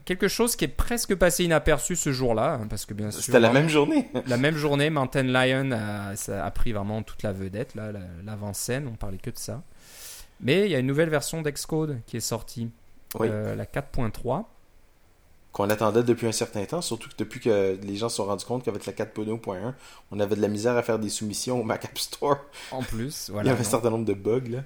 S1: quelque chose qui est presque passé inaperçu ce jour-là, hein, parce que bien sûr,
S2: C'était la même journée.
S1: la même journée, Mountain Lion a, ça a pris vraiment toute la vedette, là, la- l'avant-scène, on parlait que de ça. Mais il y a une nouvelle version d'Xcode qui est sortie,
S2: Oui.
S1: la 4.3.
S2: Qu'on attendait depuis un certain temps, surtout que depuis que les gens se sont rendus compte qu'avec la 4.1.1, on avait de la misère à faire des soumissions au Mac App Store.
S1: En plus,
S2: Il y
S1: voilà.
S2: avait un certain nombre de bugs. Là.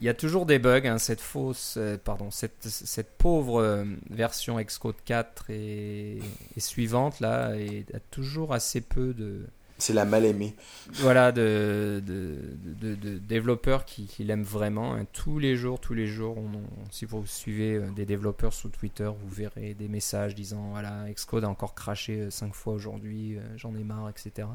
S1: Il y a toujours des bugs, hein, cette fausse, euh, pardon, cette, cette pauvre euh, version Xcode 4 et, et suivante là, et a toujours assez peu de,
S2: C'est la mal aimée.
S1: voilà, de, de, de- de développeurs qui, qui l'aiment vraiment. hein. Tous les jours, tous les jours, on, on- si vous suivez euh, des développeurs sur Twitter, vous verrez des messages disant voilà, Xcode a encore craché 5 fois aujourd'hui, euh, j'en ai marre, etc.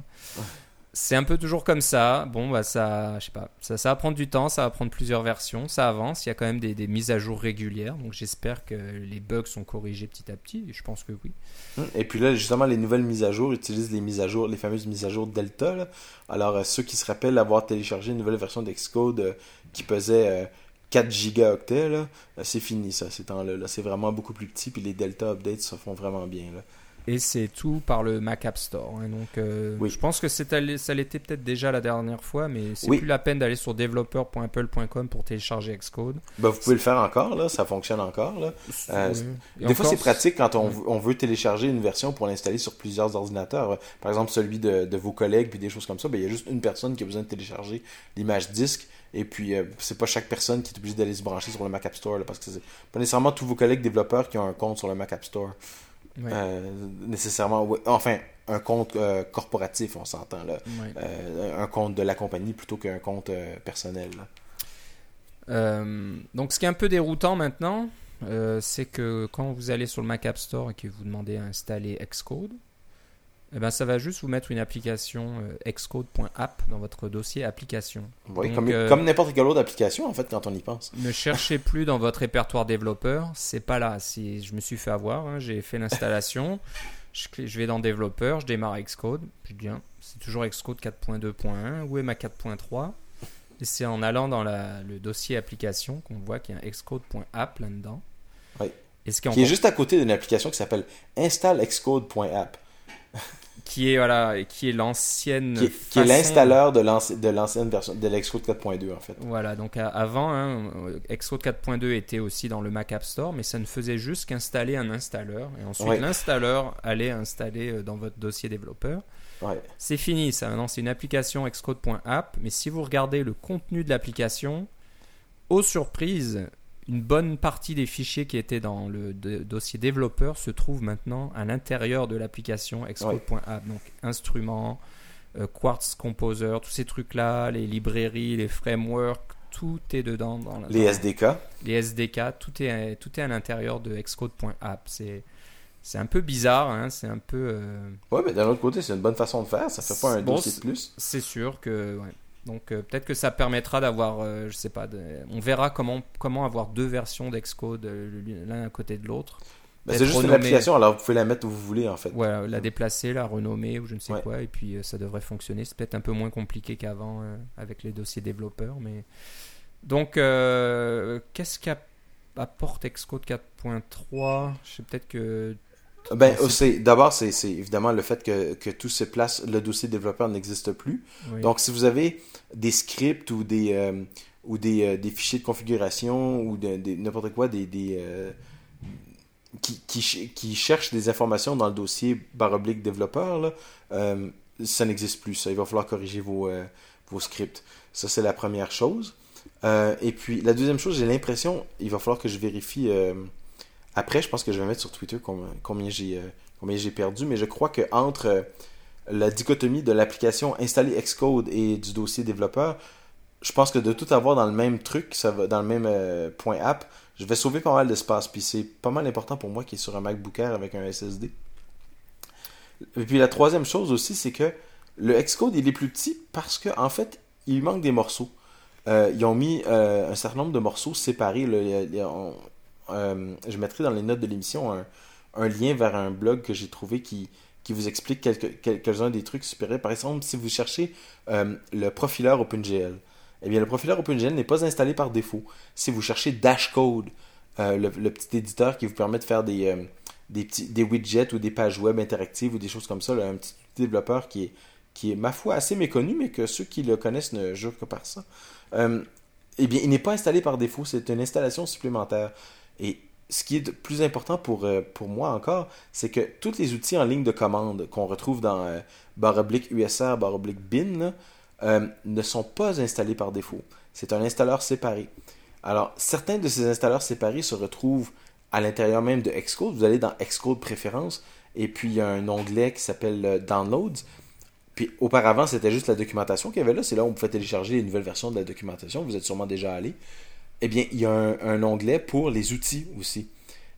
S1: C'est un peu toujours comme ça. Bon, bah ça, je sais pas, ça, va prendre du temps, ça va prendre plusieurs versions, ça avance. Il y a quand même des, mises à jour régulières, donc j'espère que les bugs sont corrigés petit à petit. Et je pense que oui.
S2: Hum, Et puis là, justement, les nouvelles mises à jour utilisent les mises à jour, les fameuses mises à jour Delta. Alors, euh, ceux qui se rappellent avoir téléchargé une nouvelle version d'Xcode euh, qui pesait euh, 4 gigaoctets, euh, c'est fini ça, ces temps-là. là. C'est vraiment beaucoup plus petit, puis les Delta updates se font vraiment bien. Là.
S1: Et c'est tout par le Mac App Store. Donc, euh,
S2: Oui.
S1: je pense que allé- ça l'était peut-être déjà la dernière fois, mais c'est
S2: Oui.
S1: plus la peine d'aller sur developer.apple.com pour télécharger Xcode.
S2: Ben, vous pouvez le faire encore, là, ça fonctionne encore. Là. Euh, Des fois, c'est pratique quand on, veut- on veut télécharger une version pour l'installer sur plusieurs ordinateurs. Par exemple, celui de, de vos collègues, puis des choses comme ça. Ben, il y a juste une personne qui a besoin de télécharger l'image disque. Et puis, euh, c'est pas chaque personne qui est obligée d'aller se brancher sur le Mac App Store. là, parce que c'est pas nécessairement tous vos collègues développeurs qui ont un compte sur le Mac App Store.
S1: Ouais.
S2: Euh, nécessairement, enfin, un compte euh, corporatif, on s'entend là.
S1: Ouais.
S2: Euh, un compte de la compagnie plutôt qu'un compte personnel.
S1: donc, ce qui est un peu déroutant maintenant, c'est que quand vous allez sur le Mac App Store et que vous demandez à installer Xcode, eh ben, ça va juste vous mettre une application euh, xcode.app dans votre dossier application.
S2: Oui,
S1: Donc,
S2: comme
S1: euh,
S2: comme n'importe quelle autre application, en fait, quand on y pense.
S1: Ne cherchez plus dans votre répertoire développeur, c'est pas là. Si je me suis fait avoir, hein, j'ai fait l'installation, je, je vais dans développeur, je démarre Xcode, puis bien, c'est toujours Xcode 4.2.1. Où est ma 4.3 Et c'est en allant dans la- le dossier application qu'on voit qu'il y a un Xcode.app là-dedans.
S2: Oui.
S1: Et ce qui est,
S2: juste à côté d'une application qui s'appelle installxcode.app.
S1: qui est voilà, qui est l'ancienne
S2: qui qui est l'installeur de l'anci- de l'ancienne version de l'Xcode 4.2 en fait.
S1: Voilà, donc avant, hein, Xcode 4.2 était aussi dans le Mac App Store, mais ça ne faisait juste qu'installer un installeur. Et ensuite,
S2: Ouais.
S1: l'installeur allait installer euh, dans votre dossier développeur.
S2: Ouais.
S1: C'est fini, ça. Maintenant, c'est une application Xcode.app. Mais si vous regardez le contenu de l'application, aux surprises, une bonne partie des fichiers qui étaient dans le de- dossier développeur se trouvent maintenant à l'intérieur de l'application Xcode.app. Donc, instruments, euh, Quartz Composer, tous ces trucs-là, les librairies, les frameworks, tout est dedans. Dans,
S2: Les
S1: dans-
S2: SDK.
S1: les SDK, tout est, tout est à l'intérieur de Xcode.app. C'est, c'est un peu bizarre, hein, c'est un peu. euh,
S2: Ouais, mais d'un autre côté, c'est une bonne façon de faire. Ça fait pas un
S1: Bon,
S2: dossier de plus.
S1: C'est sûr que. ouais. Donc euh, peut-être que ça permettra d'avoir, euh, je sais pas, de- on verra comment, comment avoir deux versions d'Xcode euh, l'un à côté de l'autre.
S2: Ben,
S1: Être
S2: c'est juste une application, alors vous pouvez la mettre où vous voulez en fait.
S1: Ouais, la déplacer, la renommer ou je ne sais
S2: Ouais.
S1: quoi, et puis euh, ça devrait fonctionner. C'est peut-être un peu moins compliqué qu'avant avec les dossiers développeurs, mais donc qu'est-ce qu'apporte Xcode 4.3 Je sais peut-être que
S2: Ben,
S1: c'est-
S2: d'abord, c'est c'est évidemment le fait que, que tout se place, le dossier développeur n'existe plus.
S1: oui.
S2: Donc, si vous avez des scripts ou des, euh, ou des, euh, des fichiers de configuration ou de- n'importe quoi, des, des, euh, qui, qui, qui cherchent des informations dans le dossier barre oblique développeur, là, ça n'existe plus. Ça, il va falloir corriger vos, vos scripts. Ça, c'est la première chose. et puis, la deuxième chose, j'ai l'impression, il va falloir que je vérifie. Après, je pense que je vais mettre sur Twitter combien, j'ai combien j'ai perdu, mais je crois que entre la dichotomie de l'application installer Xcode et du dossier développeur, je pense que de tout avoir dans le même truc, dans le même euh, point app, je vais sauver pas mal d'espace. Puis c'est pas mal important pour moi qui est sur un MacBook Air avec un SSD. Et puis la troisième chose aussi, c'est que le Xcode, il est plus petit parce que en fait, il manque des morceaux. Euh, ils ont mis euh, un certain nombre de morceaux séparés. Je mettrai dans les notes de l'émission un, lien vers un blog que j'ai trouvé qui, qui vous explique quelques-uns des trucs supérieurs. Par exemple, si vous cherchez le profileur OpenGL, eh bien, le profileur OpenGL n'est pas installé par défaut. Si vous cherchez Dashcode, euh, le, petit éditeur qui vous permet de faire des, euh, des, petits, des widgets ou des pages web interactives ou des choses comme ça, un petit développeur qui est, qui est, ma foi, assez méconnu, mais que ceux qui le connaissent ne jurent que par ça, euh, eh bien, il n'est pas installé par défaut. C'est une installation supplémentaire. Et ce qui est plus important pour, pour moi encore, c'est que tous les outils en ligne de commande qu'on retrouve dans barre oblique USR, barre bin, euh, ne sont pas installés par défaut. C'est un installeur séparé. Alors, certains de ces installeurs séparés se retrouvent à l'intérieur même de Xcode. Vous allez dans Xcode Préférences et puis il y a un onglet qui s'appelle euh, Downloads. Puis auparavant, c'était juste la documentation qu'il y avait là. C'est là où on pouvait télécharger les nouvelles versions de la documentation. Vous êtes sûrement déjà allé. Eh bien, il y a un, onglet pour les outils aussi.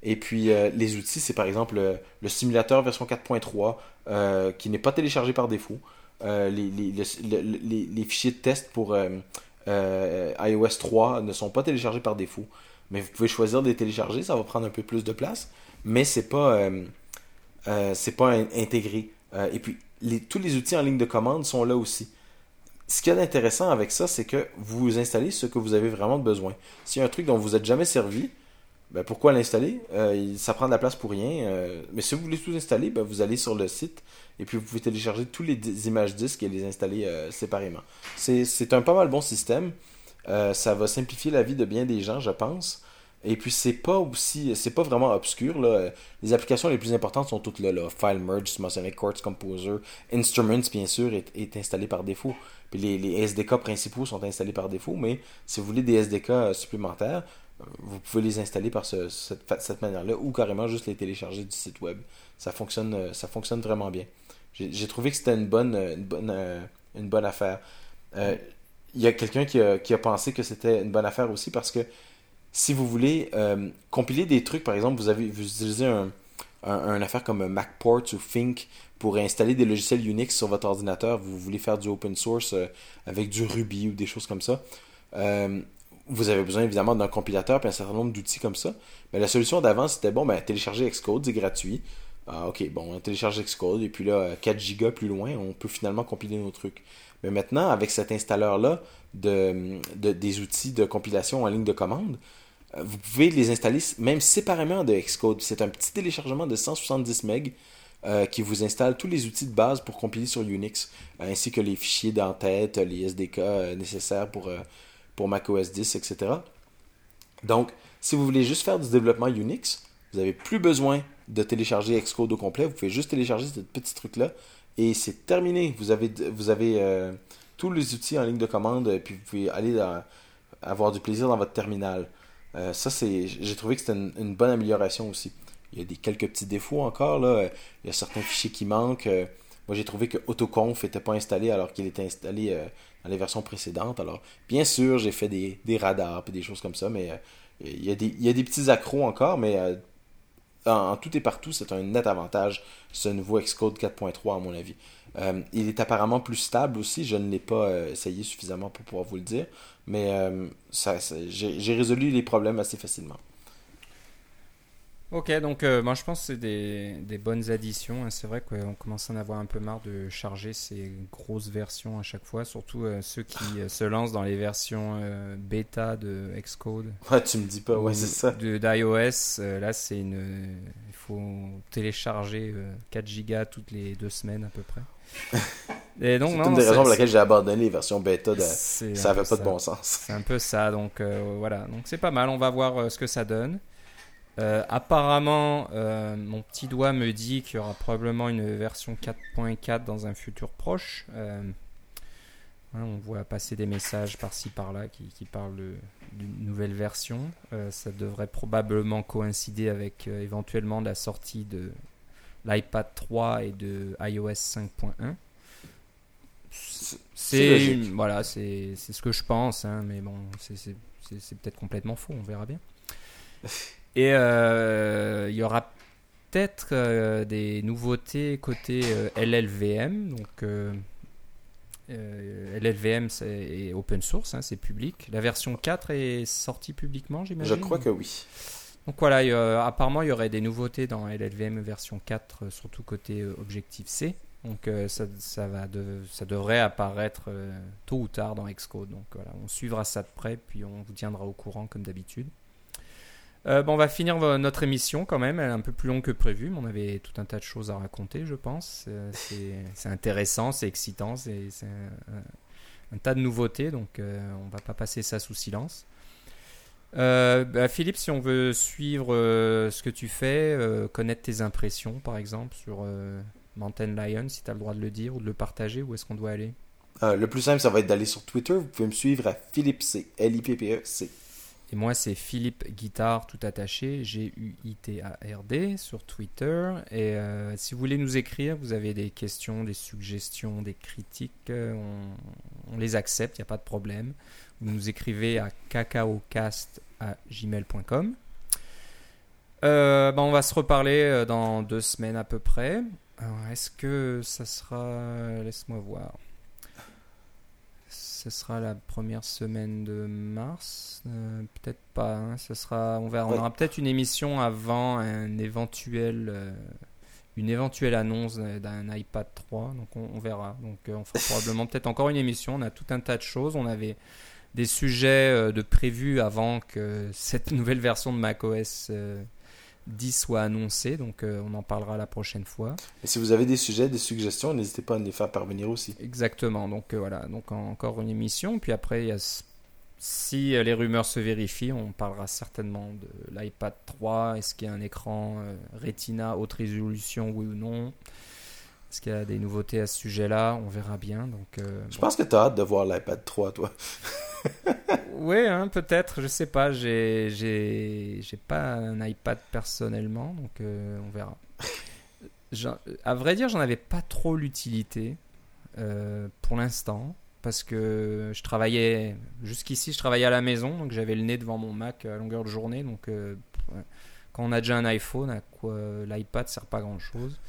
S2: Et puis, euh, les outils, c'est par exemple le, simulateur version 4.3 qui n'est pas téléchargé par défaut. Euh, les, fichiers de test pour euh, euh, iOS 3 ne sont pas téléchargés par défaut. Mais vous pouvez choisir de les télécharger, ça va prendre un peu plus de place, mais c'est pas, c'est pas intégré. et puis, tous les outils en ligne de commande sont là aussi. Ce qu'il y a d'intéressant avec ça, c'est que vous installez ce que vous avez vraiment besoin. S'il y a un truc dont vous n'êtes jamais servi, ben pourquoi l'installer? Ça prend de la place pour rien. mais si vous voulez tout installer, ben vous allez sur le site et puis vous pouvez télécharger tous les images disques et les installer euh, séparément. C'est un pas mal bon système. Euh, ça va simplifier la vie de bien des gens, je pense. Et puis c'est pas aussi, c'est pas vraiment obscur là. Les applications les plus importantes sont toutes là, là. File Merge, Smosonic Quartz Composer, Instruments bien sûr est, installé par défaut. Puis les, SDK principaux sont installés par défaut, mais si vous voulez des SDK euh, supplémentaires, vous pouvez les installer par cette, cette manière-là ou carrément juste les télécharger du site web. Ça fonctionne, ça fonctionne vraiment bien. J'ai trouvé que c'était une bonne, une bonne, euh, une bonne affaire. Euh, il y a quelqu'un qui a, qui a, pensé que c'était une bonne affaire aussi parce que si vous voulez euh, compiler des trucs, par exemple, vous, avez, vous utilisez un, un, affaire comme MacPort ou Think pour installer des logiciels Unix sur votre ordinateur, vous voulez faire du open source avec du Ruby ou des choses comme ça. vous avez besoin évidemment d'un compilateur et un certain nombre d'outils comme ça. Mais la solution d'avant, c'était bon, ben, télécharger Xcode, c'est gratuit. Ah, ok, bon, on télécharge Xcode et puis là, 4 gigas plus loin, on peut finalement compiler nos trucs. Mais maintenant, avec cet installeur-là de, des outils de compilation en ligne de commande, euh, vous pouvez les installer même séparément de Xcode. C'est un petit téléchargement de 170 MB euh, qui vous installe tous les outils de base pour compiler sur Unix, ainsi que les fichiers d'entête, les SDK euh, nécessaires pour, pour macOS 10, etc. Donc, si vous voulez juste faire du développement Unix, vous n'avez plus besoin de télécharger Xcode au complet. Vous pouvez juste télécharger ce petit truc-là et c'est terminé. Vous avez, vous avez euh, tous les outils en ligne de commande et puis vous pouvez aller avoir du plaisir dans votre terminal. Euh, ça, c'est, j'ai trouvé que c'était une, bonne amélioration aussi. Il y a des quelques petits défauts encore. Là. Il y a certains fichiers qui manquent. Euh, moi, j'ai trouvé que AutoConf n'était pas installé alors qu'il était installé dans les versions précédentes. Alors, bien sûr, j'ai fait des, radars et des choses comme ça, mais il, y a des, il y a des petits accros encore, mais en, tout et partout, c'est un net avantage, ce nouveau Xcode 4.3 à mon avis. Euh, il est apparemment plus stable aussi, je ne l'ai pas euh, essayé suffisamment pour pouvoir vous le dire, mais euh, j'ai résolu les problèmes assez facilement.
S1: Ok, donc euh, moi je pense que c'est des, des, bonnes additions. Hein. C'est vrai qu'on commence à en avoir un peu marre de charger ces grosses versions à chaque fois, surtout euh, ceux qui euh, se lancent dans les versions bêta de Xcode.
S2: Ouais, tu me dis pas, ouais, c'est ça.
S1: d'iOS, là c'est une. Il faut télécharger 4 gigas toutes les deux semaines à peu près.
S2: Et donc, c'est une des raisons pour lesquelles j'ai abandonné les versions bêta. De... Ça n'avait pas de bon sens.
S1: C'est un peu ça, donc voilà. Donc c'est pas mal, on va voir ce que ça donne. Euh, apparemment, euh, mon petit doigt me dit qu'il y aura probablement une version 4.4 dans un futur proche. Euh, on voit passer des messages par-ci par-là qui, qui parlent d'une nouvelle version. Ça devrait probablement coïncider avec éventuellement la sortie de l'iPad 3 et de iOS 5.1.
S2: C'est
S1: voilà, c'est ce que je pense, hein, mais bon, c'est peut-être complètement faux, on verra bien. Et euh, il y aura peut-être euh, des nouveautés côté euh, LLVM, donc euh, LLVM est open source, hein, c'est public. La version 4 est sortie publiquement, j'imagine.
S2: Je crois que oui.
S1: Donc voilà, apparemment il y aurait des nouveautés dans LLVM version 4, euh, surtout côté Objective-C. Donc ça, ça, va de- ça devrait apparaître tôt ou tard dans Xcode. Donc voilà, on suivra ça de près, puis on vous tiendra au courant comme d'habitude. Euh, bon, on va finir notre émission quand même, elle est un peu plus longue que prévu, mais on avait tout un tas de choses à raconter, je pense. Euh, c'est intéressant, c'est excitant, c'est un, tas de nouveautés, donc euh, on va pas passer ça sous silence. Euh, bah, Philippe, si on veut suivre ce que tu fais, connaître tes impressions par exemple sur Mountain Lion, si tu as le droit de le dire ou de le partager, où est-ce qu'on doit aller?
S2: Le plus simple, ça va être d'aller sur Twitter. Vous pouvez me suivre à Philippe C. L-I-P-P-E-C.
S1: Et moi, c'est Philippe Guitare tout attaché, G-U-I-T-A-R-D sur Twitter. Et euh, si vous voulez nous écrire, vous avez des questions, des suggestions, des critiques, euh, on, les accepte, il n'y a pas de problème. Vous nous écrivez à cacaocast.gmail.com. Euh, ben, on va se reparler dans deux semaines à peu près. Est-ce que ça sera. Laisse-moi voir. Ce sera la première semaine de mars. Euh, peut-être pas. hein. Ce sera. On verra. On aura peut-être une émission avant un éventuel. euh, une éventuelle annonce d'un iPad 3, donc on, on verra. Donc euh, on fera probablement peut-être encore une émission. On a tout un tas de choses. On avait des sujets de prévus avant que cette nouvelle version de macOS 10 soit annoncée, donc euh, on en parlera la prochaine fois.
S2: Et si vous avez des sujets, des suggestions, n'hésitez pas à nous les faire parvenir aussi.
S1: Exactement, donc euh, voilà, donc en- encore une émission, puis après, il y a, s- si euh, les rumeurs se vérifient, on parlera certainement de l'iPad 3, est-ce qu'il y a un écran Retina haute résolution, oui ou non? Est-ce qu'il y a des nouveautés à ce sujet-là? On verra bien, donc... euh,
S2: Je pense que tu as hâte de voir l'iPad 3, toi.
S1: Ouais, hein, peut-être, je sais pas. J'ai, j'ai, j'ai pas un iPad personnellement, donc euh, on verra. J'en- à vrai dire, j'en avais pas trop l'utilité euh, pour l'instant, parce que je travaillais jusqu'ici, je travaillais à la maison, donc j'avais le nez devant mon Mac à longueur de journée, donc euh, quand on a déjà un iPhone, à quoi l'iPad sert pas grand chose.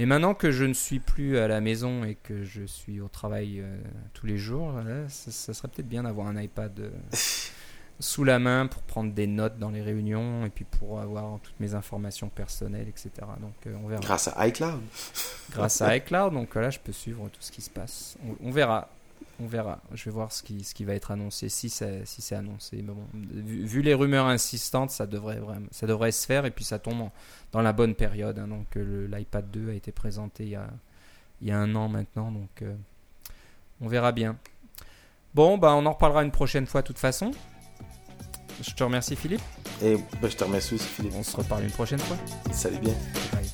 S1: Mais maintenant que je ne suis plus à la maison et que je suis au travail euh, tous les jours, là, ça, ça serait peut-être bien d'avoir un iPad euh, sous la main pour prendre des notes dans les réunions et puis pour avoir toutes mes informations personnelles, etc. Donc euh, on verra.
S2: Grâce à iCloud.
S1: Grâce à iCloud, donc là je peux suivre tout ce qui se passe. On, on verra. On verra. Je vais voir ce qui, ce qui va être annoncé, si c'est si c'est annoncé. Mais bon, vu, vu les rumeurs insistantes, ça devrait, vraiment, ça devrait se faire et puis ça tombe en- dans la bonne période. hein. donc euh, l'iPad 2 a été présenté il y a, il y a un an maintenant, donc euh, on verra bien. Bon, bah, on en reparlera une prochaine fois de toute façon. Je te remercie Philippe.
S2: Et ben, je te remercie aussi, Philippe.
S1: On se reparle une prochaine fois.
S2: Salut bien.
S1: Bye.